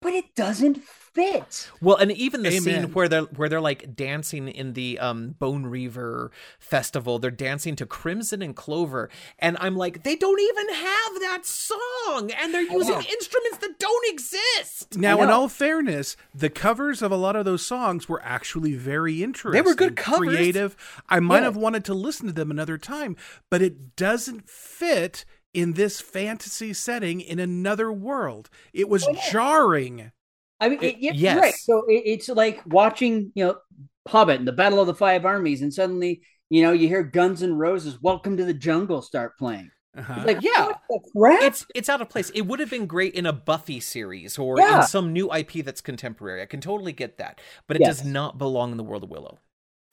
but it doesn't fit. well and even the Amen. scene where they're where they're like dancing in the um bone reaver festival they're dancing to crimson and clover and i'm like they don't even have that song and they're using know. instruments that don't exist Now, in all fairness, the covers of a lot of those songs were actually very interesting. They were good covers. creative. I might Yeah. have wanted to listen to them another time, but it doesn't fit in this fantasy setting in another world. It was jarring. I mean, Uh, it, yes. right. So it, it's like watching, you know, Hobbit and the Battle of the Five Armies, and suddenly, you know, you hear Guns and Roses' "Welcome to the Jungle" start playing. Uh-huh. Like, Yeah. it's it's out of place. It would have been great in a Buffy series or Yeah. in some new IP that's contemporary. I can totally get that, but it Yes. does not belong in the world of Willow.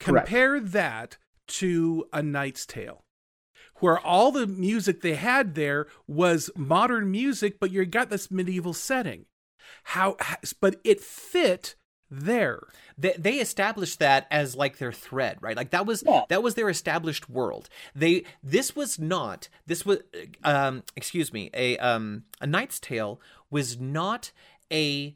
Correct. Compare that to A Knight's Tale, where all the music they had there was modern music, but you got this medieval setting. How, but it fit there. They they established that as like their thread, right? Like that was Yeah. that was their established world. They this was not this was um excuse me a um a Knight's Tale was not a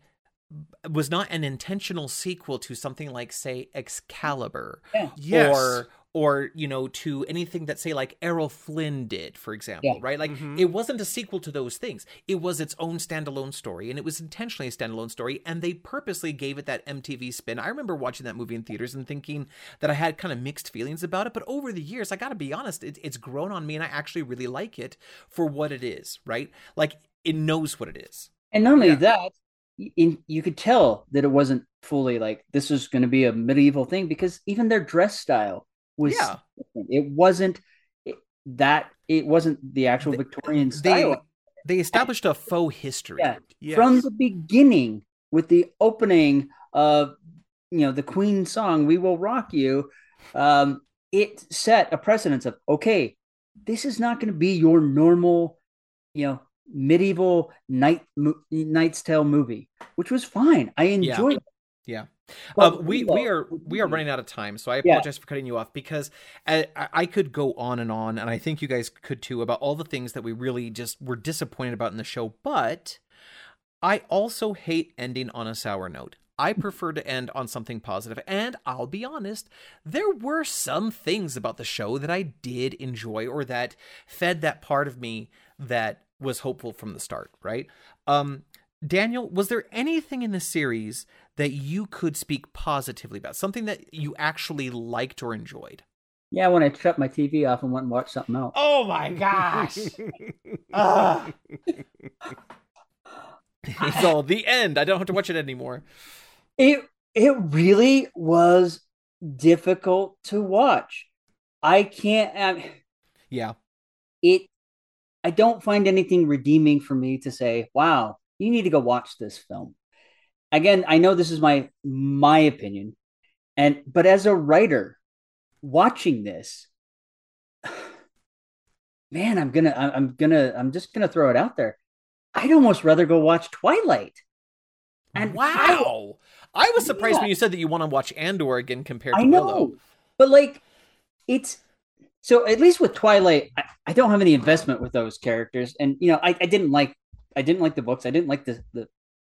was not an intentional sequel to something like say Excalibur Yeah. Yes. or or you know to anything that say like Errol Flynn did for example Yeah. right like Mhm. it wasn't a sequel to those things it was its own standalone story and it was intentionally a standalone story and they purposely gave it that MTV spin I remember watching that movie in theaters and thinking that I had kind of mixed feelings about it but over the years I got to be honest it, it's grown on me and I actually really like it for what it is right like it knows what it is And not only Yeah. that, in, you could tell that it wasn't fully like this is going to be a medieval thing because even their dress style was Yeah. different. it wasn't that it wasn't the actual Victorian they style they established a faux history Yeah. Yes. from the beginning with the opening of you know the Queen song "We Will Rock You." Um, it set a precedence of okay, this is not going to be your normal, you know, medieval night mo- Knight's Tale movie, which was fine. I Yeah. enjoyed. it. Yeah. But Um, we we are we are running out of time, so I Yeah. apologize for cutting you off because I, I I could go on and on, and I think you guys could too about all the things that we really just were disappointed about in the show. But I also hate ending on a sour note. I prefer to end on something positive, and I'll be honest, there were some things about the show that I did enjoy or that fed that part of me that was hopeful from the start. Right? Um, Daniel, was there anything in the series that you could speak positively about? Something that you actually liked or enjoyed? Yeah, when I shut my TV off and went and watched something else. Oh my gosh. It's all the end. I don't have to watch it anymore. It it really was difficult to watch. I can't. I, Yeah. it. I don't find anything redeeming for me to say, "Wow, you need to go watch this film." Again, I know this is my my opinion, and but as a writer, watching this, man, I'm gonna, I- I'm gonna, I'm just gonna throw it out there. I'd almost rather go watch Twilight. And wow. I was surprised Yeah. when you said that you want to watch Andor again compared to I know, Willow. but like, it's so at least with Twilight, I, I don't have any investment with those characters, and you know, I, I didn't like, I didn't like the books, I didn't like the the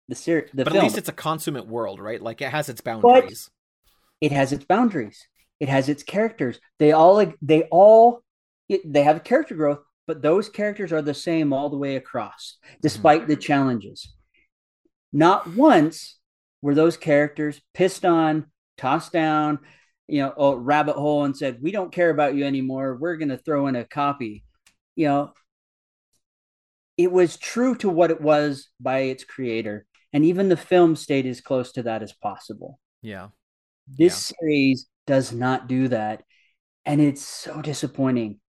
the series, the But film. at least it's a consummate world, right? Like it has its boundaries. it has its boundaries, it has its characters. They all they all it, they have character growth, but those characters are the same all the way across, mm-hmm. despite the challenges. Not once were those characters pissed on, tossed down, you know, a rabbit hole and said, "We don't care about you anymore. We're going to throw in a copy." You know, it was true to what it was by its creator, and even the film stayed as close to that as possible. Yeah. This series does not do that, and it's so disappointing.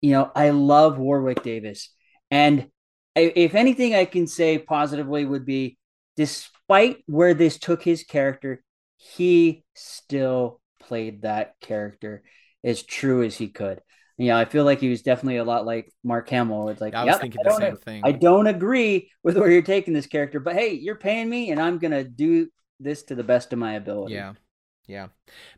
You know, I love Warwick Davis, and if anything I can say positively would be, despite where this took his character, he still played that character as true as he could. You know, I feel like he was definitely a lot like Mark Hamill. It's like, I was "Yep, thinking I the don't same thing. I don't agree with where you're taking this character, but hey, you're paying me, and I'm gonna do this to the best of my ability. Yeah. Yeah.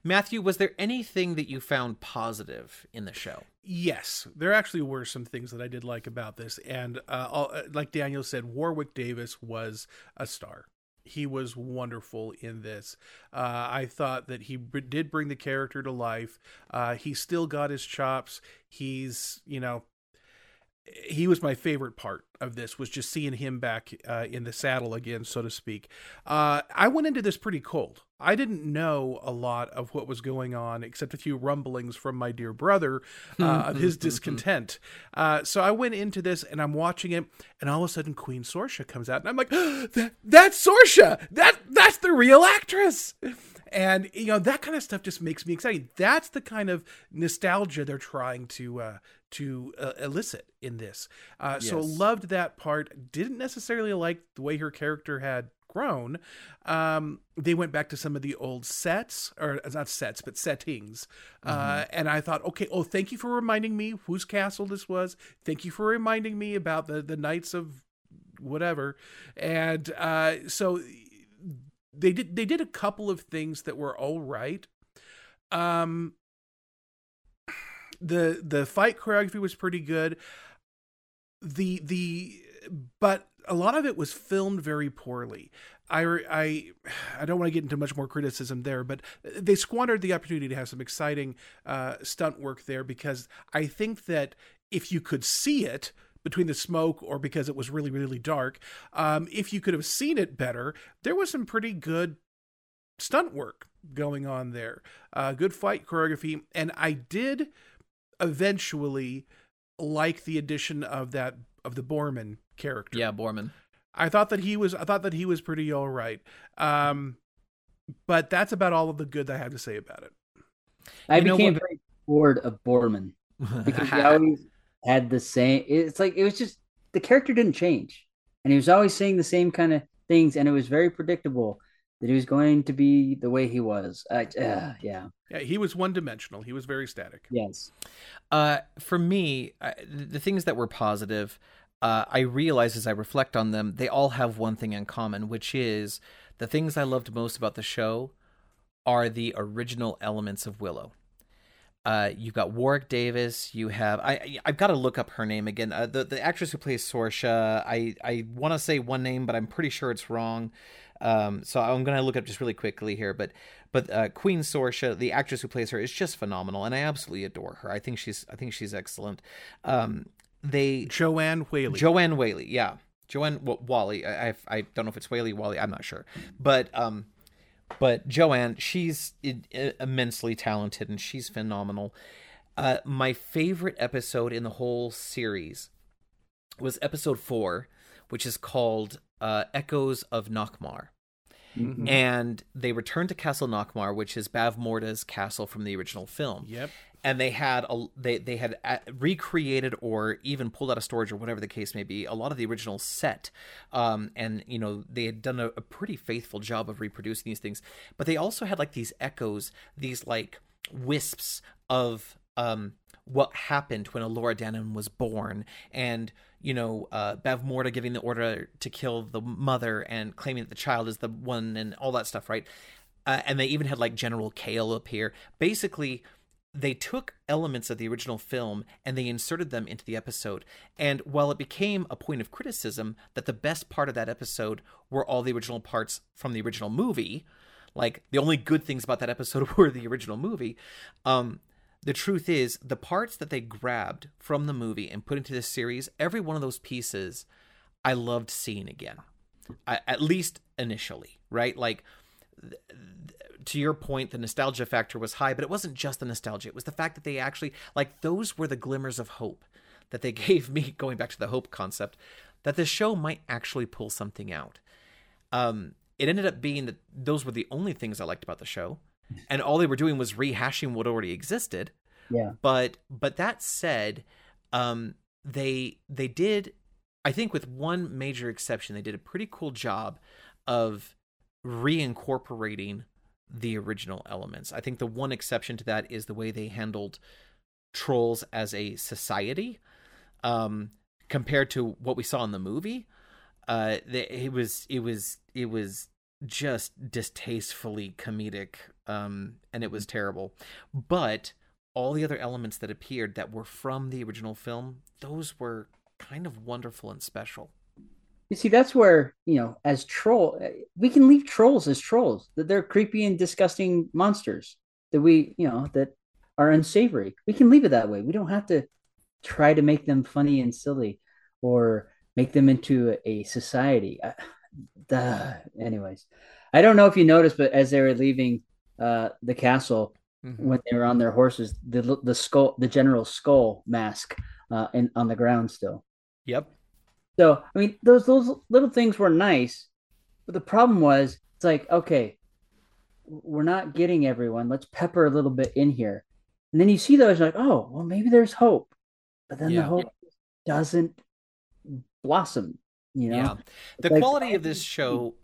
Matthew, was there anything that you found positive in the show? Yes, there actually were some things that I did like about this, and uh, all, uh, like Daniel said, Warwick Davis was a star. He was wonderful in this. Uh, I thought that he b- did bring the character to life. Uh, he still got his chops. He's, you know, he was my favorite part of this was just seeing him back uh, in the saddle again, so to speak. Uh, I went into this pretty cold. I didn't know a lot of what was going on, except a few rumblings from my dear brother uh, of his discontent. Uh, so I went into this and I'm watching it, and all of a sudden Queen Sorsha comes out, and I'm like, that, "That's Sorsha! That that's the real actress!" And you know that kind of stuff just makes me excited. That's the kind of nostalgia they're trying to uh, to uh, elicit in this. Uh, So loved that part. Didn't necessarily like the way her character had grown. Um, they went back to some of the old sets, or uh, not sets, but settings. Uh, and I thought, okay, oh, thank you for reminding me whose castle this was. Thank you for reminding me about the the Knights of whatever. And uh, so they did they did a couple of things that were all right. Um, the the fight choreography was pretty good. The the but a lot of it was filmed very poorly. I I I don't want to get into much more criticism there, but they squandered the opportunity to have some exciting uh, stunt work there because I think that if you could see it between the smoke or because it was really really dark, um, if you could have seen it better, there was some pretty good stunt work going on there. Uh, good fight choreography, and I did eventually like the addition of that of the Boorman character. Yeah, Boorman. I thought that he was I thought that he was pretty all right. Um, but that's about all of the good that I have to say about it. I You became very bored of Boorman because he always had the same. It's like it was just the character didn't change, and he was always saying the same kind of things, and it was very predictable that he was going to be the way he was. I, uh, yeah, Yeah, he was one dimensional. He was very static. yes, Uh, for me, I, the things that were positive, uh, I realize as I reflect on them, they all have one thing in common, which is the things I loved most about the show are the original elements of Willow. Uh, you've got Warwick Davis. You have I. I've got to look up her name again. Uh, the the actress who plays Sorsha. I I want to say one name, but I'm pretty sure it's wrong. Um, so I'm gonna look up just really quickly here. But but uh, Queen Sorsha, the actress who plays her, is just phenomenal, and I absolutely adore her. I think she's I think she's excellent. Um, they Joanne Whaley. Joanne Whaley, yeah, Joanne w- Wally. I, I I don't know if it's Whaley Wally. I'm not sure, but um, but Joanne, she's immensely talented and she's phenomenal. Uh, my favorite episode in the whole series was episode four, which is called uh, Echoes of Nockmaar. Mhm. And they return to Castle Nockmaar, which is Bavmorda's castle from the original film. Yep. And they had a, they they had uh, recreated or even pulled out of storage or whatever the case may be a lot of the original set, um, and you know they had done a, a pretty faithful job of reproducing these things. But they also had like these echoes, these like wisps of um, what happened when Elora Danan was born, and you know, uh, Bavmorda giving the order to kill the mother and claiming that the child is the one, and all that stuff, right? Uh, and they even had like General Kael appear. Basically, they took elements of the original film and they inserted them into the episode. And while it became a point of criticism that the best part of that episode were all the original parts from the original movie, like the only good things about that episode were the original movie, um, the truth is the parts that they grabbed from the movie and put into this series, every one of those pieces I loved seeing again. I, at least initially, right? Like th- th- to your point, the nostalgia factor was high, but it wasn't just the nostalgia. It was the fact that they actually like those were the glimmers of hope that they gave me. Going back to the hope concept, that the show might actually pull something out. Um, it ended up being that those were the only things I liked about the show, and all they were doing was rehashing what already existed. Yeah. But but that said, um, they they did, I think, with one major exception, they did a pretty cool job of reincorporating the original elements. I think the one exception to that is the way they handled trolls as a society, um, compared to what we saw in the movie. Uh, it was it was it was just distastefully comedic, um, and it was terrible. But all the other elements that appeared that were from the original film, those were kind of wonderful and special. You see, that's where you know, as troll, we can leave trolls as trolls. That they're creepy and disgusting monsters that we, you know, that are unsavory. We can leave it that way. We don't have to try to make them funny and silly, or make them into a, society. Uh, duh. Anyways, I don't know if you noticed, but as they were leaving uh, the castle, when they were on their horses, the the skull, the general skull mask, uh, in on the ground still. Yep. So I mean, those those little things were nice, but the problem was it's like okay, we're not getting everyone. Let's pepper a little bit in here, and then you see those like oh well maybe there's hope, but then the hope doesn't blossom. You know, Yeah. The like- quality of this show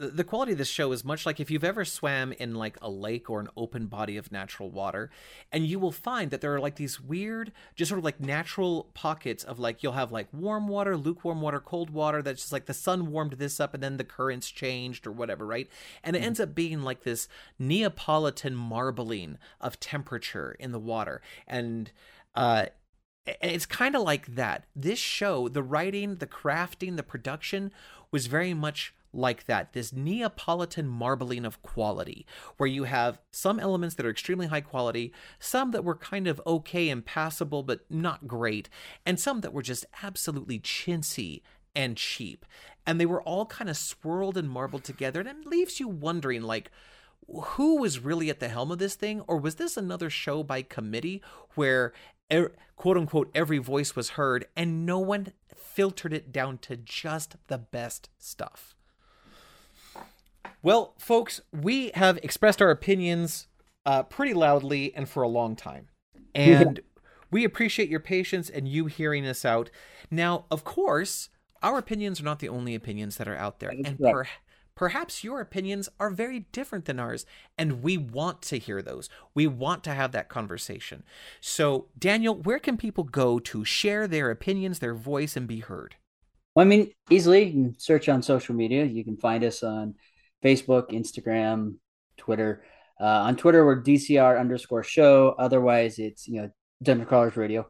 the quality of this show is much like if you've ever swam in like a lake or an open body of natural water and you will find that there are like these weird just sort of like natural pockets of like you'll have like warm water lukewarm water cold water that's just like the sun warmed this up and then the currents changed or whatever right? And it ends up being like this neapolitan marbling of temperature in the water. And uh it's kind of like that. This show, the writing, the crafting, the production was very much like that. This Neapolitan marbling of quality, where you have some elements that are extremely high quality, some that were kind of okay and passable but not great, and some that were just absolutely chintzy and cheap. And they were all kind of swirled and marbled together, and it leaves you wondering, like, who was really at the helm of this thing or was this another show by committee where er, quote unquote every voice was heard and no one filtered it down to just the best stuff. Well folks we have expressed our opinions uh, pretty loudly and for a long time. And we appreciate your patience and you hearing us out. Now of course our opinions are not the only opinions that are out there and correct. per- Perhaps your opinions are very different than ours, and we want to hear those. We want to have that conversation. So, Daniel, where can people go to share their opinions, their voice, and be heard? Well, I mean, easily you can search on social media. You can find us on Facebook, Instagram, Twitter. Uh, on Twitter, we're DCR underscore show. Otherwise, it's you know Dungeon Crawlers Radio.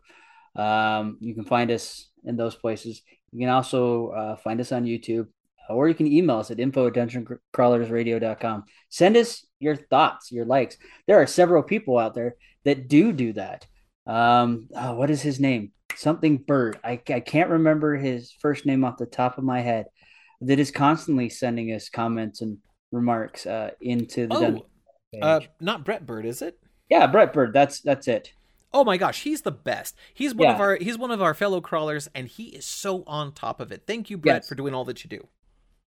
Um, you can find us in those places. You can also uh, find us on YouTube, or you can email us at info at. Send us your thoughts, your likes. There are several people out there that do do that. Um, oh, what is his name? Something Bird. I, I can't remember his first name off the top of my head. That is constantly sending us comments and remarks uh, into the Oh, Dungeon uh, not Brett Bird, is it? yeah, Brett Bird. That's that's it. Oh my gosh, he's the best. He's one of our he's one of our fellow crawlers, and he is so on top of it. Thank you, Brett, Yes. for doing all that you do.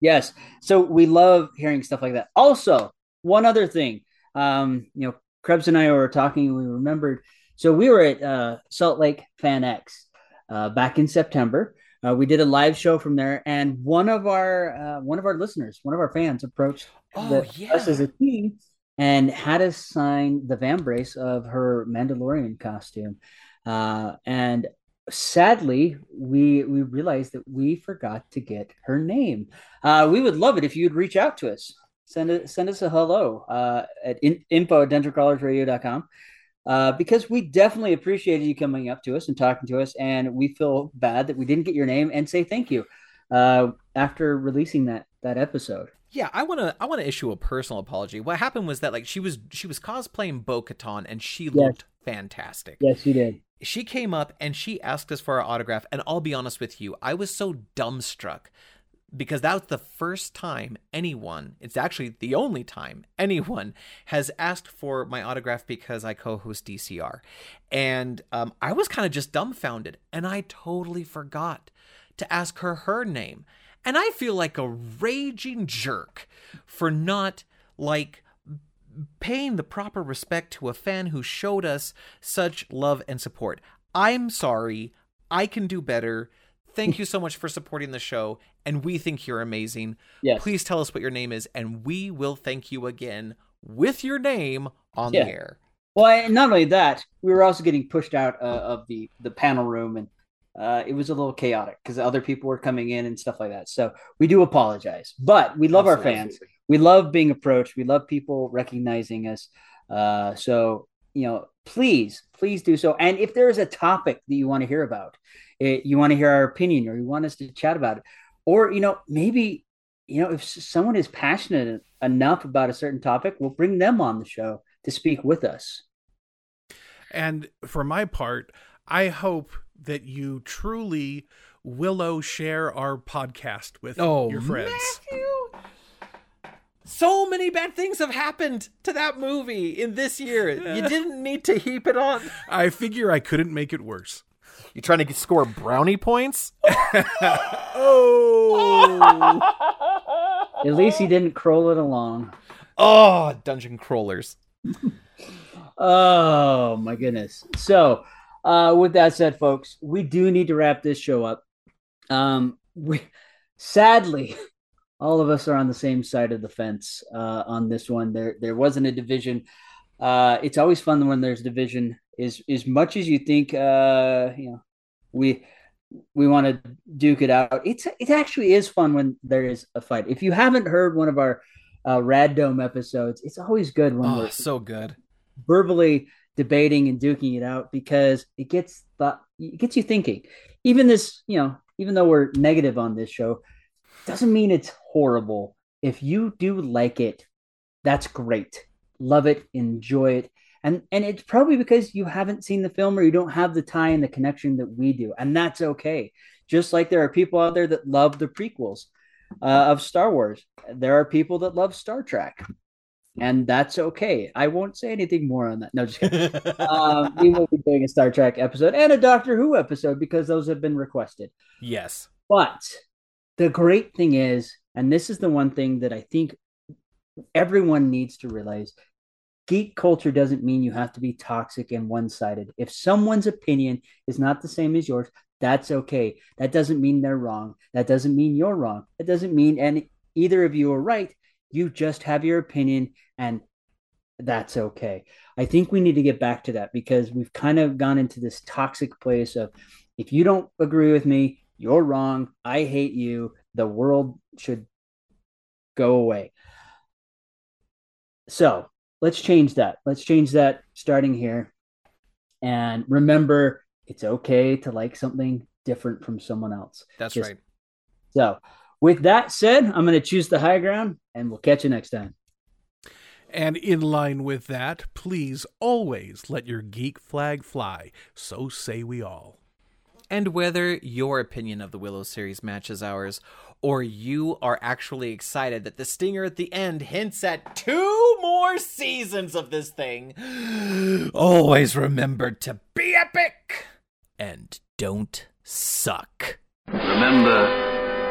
Yes. So we love hearing stuff like that. Also, one other thing, um, you know, Krebs and I were talking, and we remembered. So we were at uh, Salt Lake Fan X uh, back in September. Uh, we did a live show from there, and one of our uh, one of our listeners, one of our fans, approached Oh the- yeah. us as a team and had us sign the vambrace of her Mandalorian costume. Uh, and sadly, we we realized that we forgot to get her name. Uh, we would love it if you'd reach out to us. Send it, send us a hello uh, at in, info at dungeoncrawlersradio.com. Uh, because we definitely appreciated you coming up to us and talking to us, and we feel bad that we didn't get your name and say thank you uh, after releasing that that episode. Yeah, I want to I want to issue a personal apology. What happened was that like she was she was cosplaying Bo-Katan and she looked fantastic. Yes, she did. She came up and she asked us for our autograph and I'll be honest with you, I was so dumbstruck because that was the first time anyone, it's actually the only time anyone has asked for my autograph because I co-host DCR. And um, I was kind of just dumbfounded and I totally forgot to ask her her name. And I feel like a raging jerk for not like paying the proper respect to a fan who showed us such love and support. I'm sorry. I can do better. Thank you so much for supporting the show, and we think you're amazing. Yes. Please tell us what your name is, and we will thank you again with your name on Yeah. the air. Well, and not only that, we were also getting pushed out uh, of the the panel room, and uh, it was a little chaotic because other people were coming in and stuff like that. So we do apologize, but we love our fans. We love being approached. We love people recognizing us. Uh, so you know, please, please do so. And if there is a topic that you want to hear about, it, you want to hear our opinion, or you want us to chat about it, or you know, maybe you know, if someone is passionate enough about a certain topic, we'll bring them on the show to speak with us. And for my part, I hope that you truly willow share our podcast with Oh, your friends. Matthew! So many bad things have happened to that movie in this year. You didn't need to heap it on. I figure I couldn't make it worse. You trying to get- score brownie points? Oh, At least he didn't crawl it along. Oh, dungeon crawlers. Oh my goodness. So, uh, with that said, folks, we do need to wrap this show up. Um, we sadly, all of us are on the same side of the fence uh, on this one. There, there wasn't a division. Uh, it's always fun when there's division. Is as much as you think, uh, you know, we we want to duke it out. It's it actually is fun when there is a fight. If you haven't heard one of our uh, Rad Dome episodes, it's always good when Oh, we're so good. verbally debating and duking it out because it gets thought it gets you thinking. Even this, you know, even though we're negative on this show, doesn't mean it's horrible. If you do like it, that's great. Love it, enjoy it. And and it's probably because you haven't seen the film or you don't have the tie and the connection that we do. And that's okay. Just like there are people out there that love the prequels uh, of Star Wars. There are people that love Star Trek. And that's okay. I won't say anything more on that. No, just kidding um, we will be doing a Star Trek episode and a Doctor Who episode because those have been requested. yes. But the great thing is, and this is the one thing that I think everyone needs to realize geek culture doesn't mean you have to be toxic and one sided. If someone's opinion is not the same as yours, that's okay. That doesn't mean they're wrong. That doesn't mean you're wrong. It doesn't mean and either of you are right. You just have your opinion and that's okay. I think we need to get back to that because we've kind of gone into this toxic place of if you don't agree with me, you're wrong. I hate you. The world should go away. So let's change that. Let's change that starting here. And remember, it's okay to like something different from someone else. That's Just- right. So, with that said, I'm going to choose the high ground and we'll catch you next time. and in line with that, please always let your geek flag fly. So say we all. And whether your opinion of the Willow series matches ours, or you are actually excited that the stinger at the end hints at two more seasons of this thing, always remember to be epic and don't suck. Remember,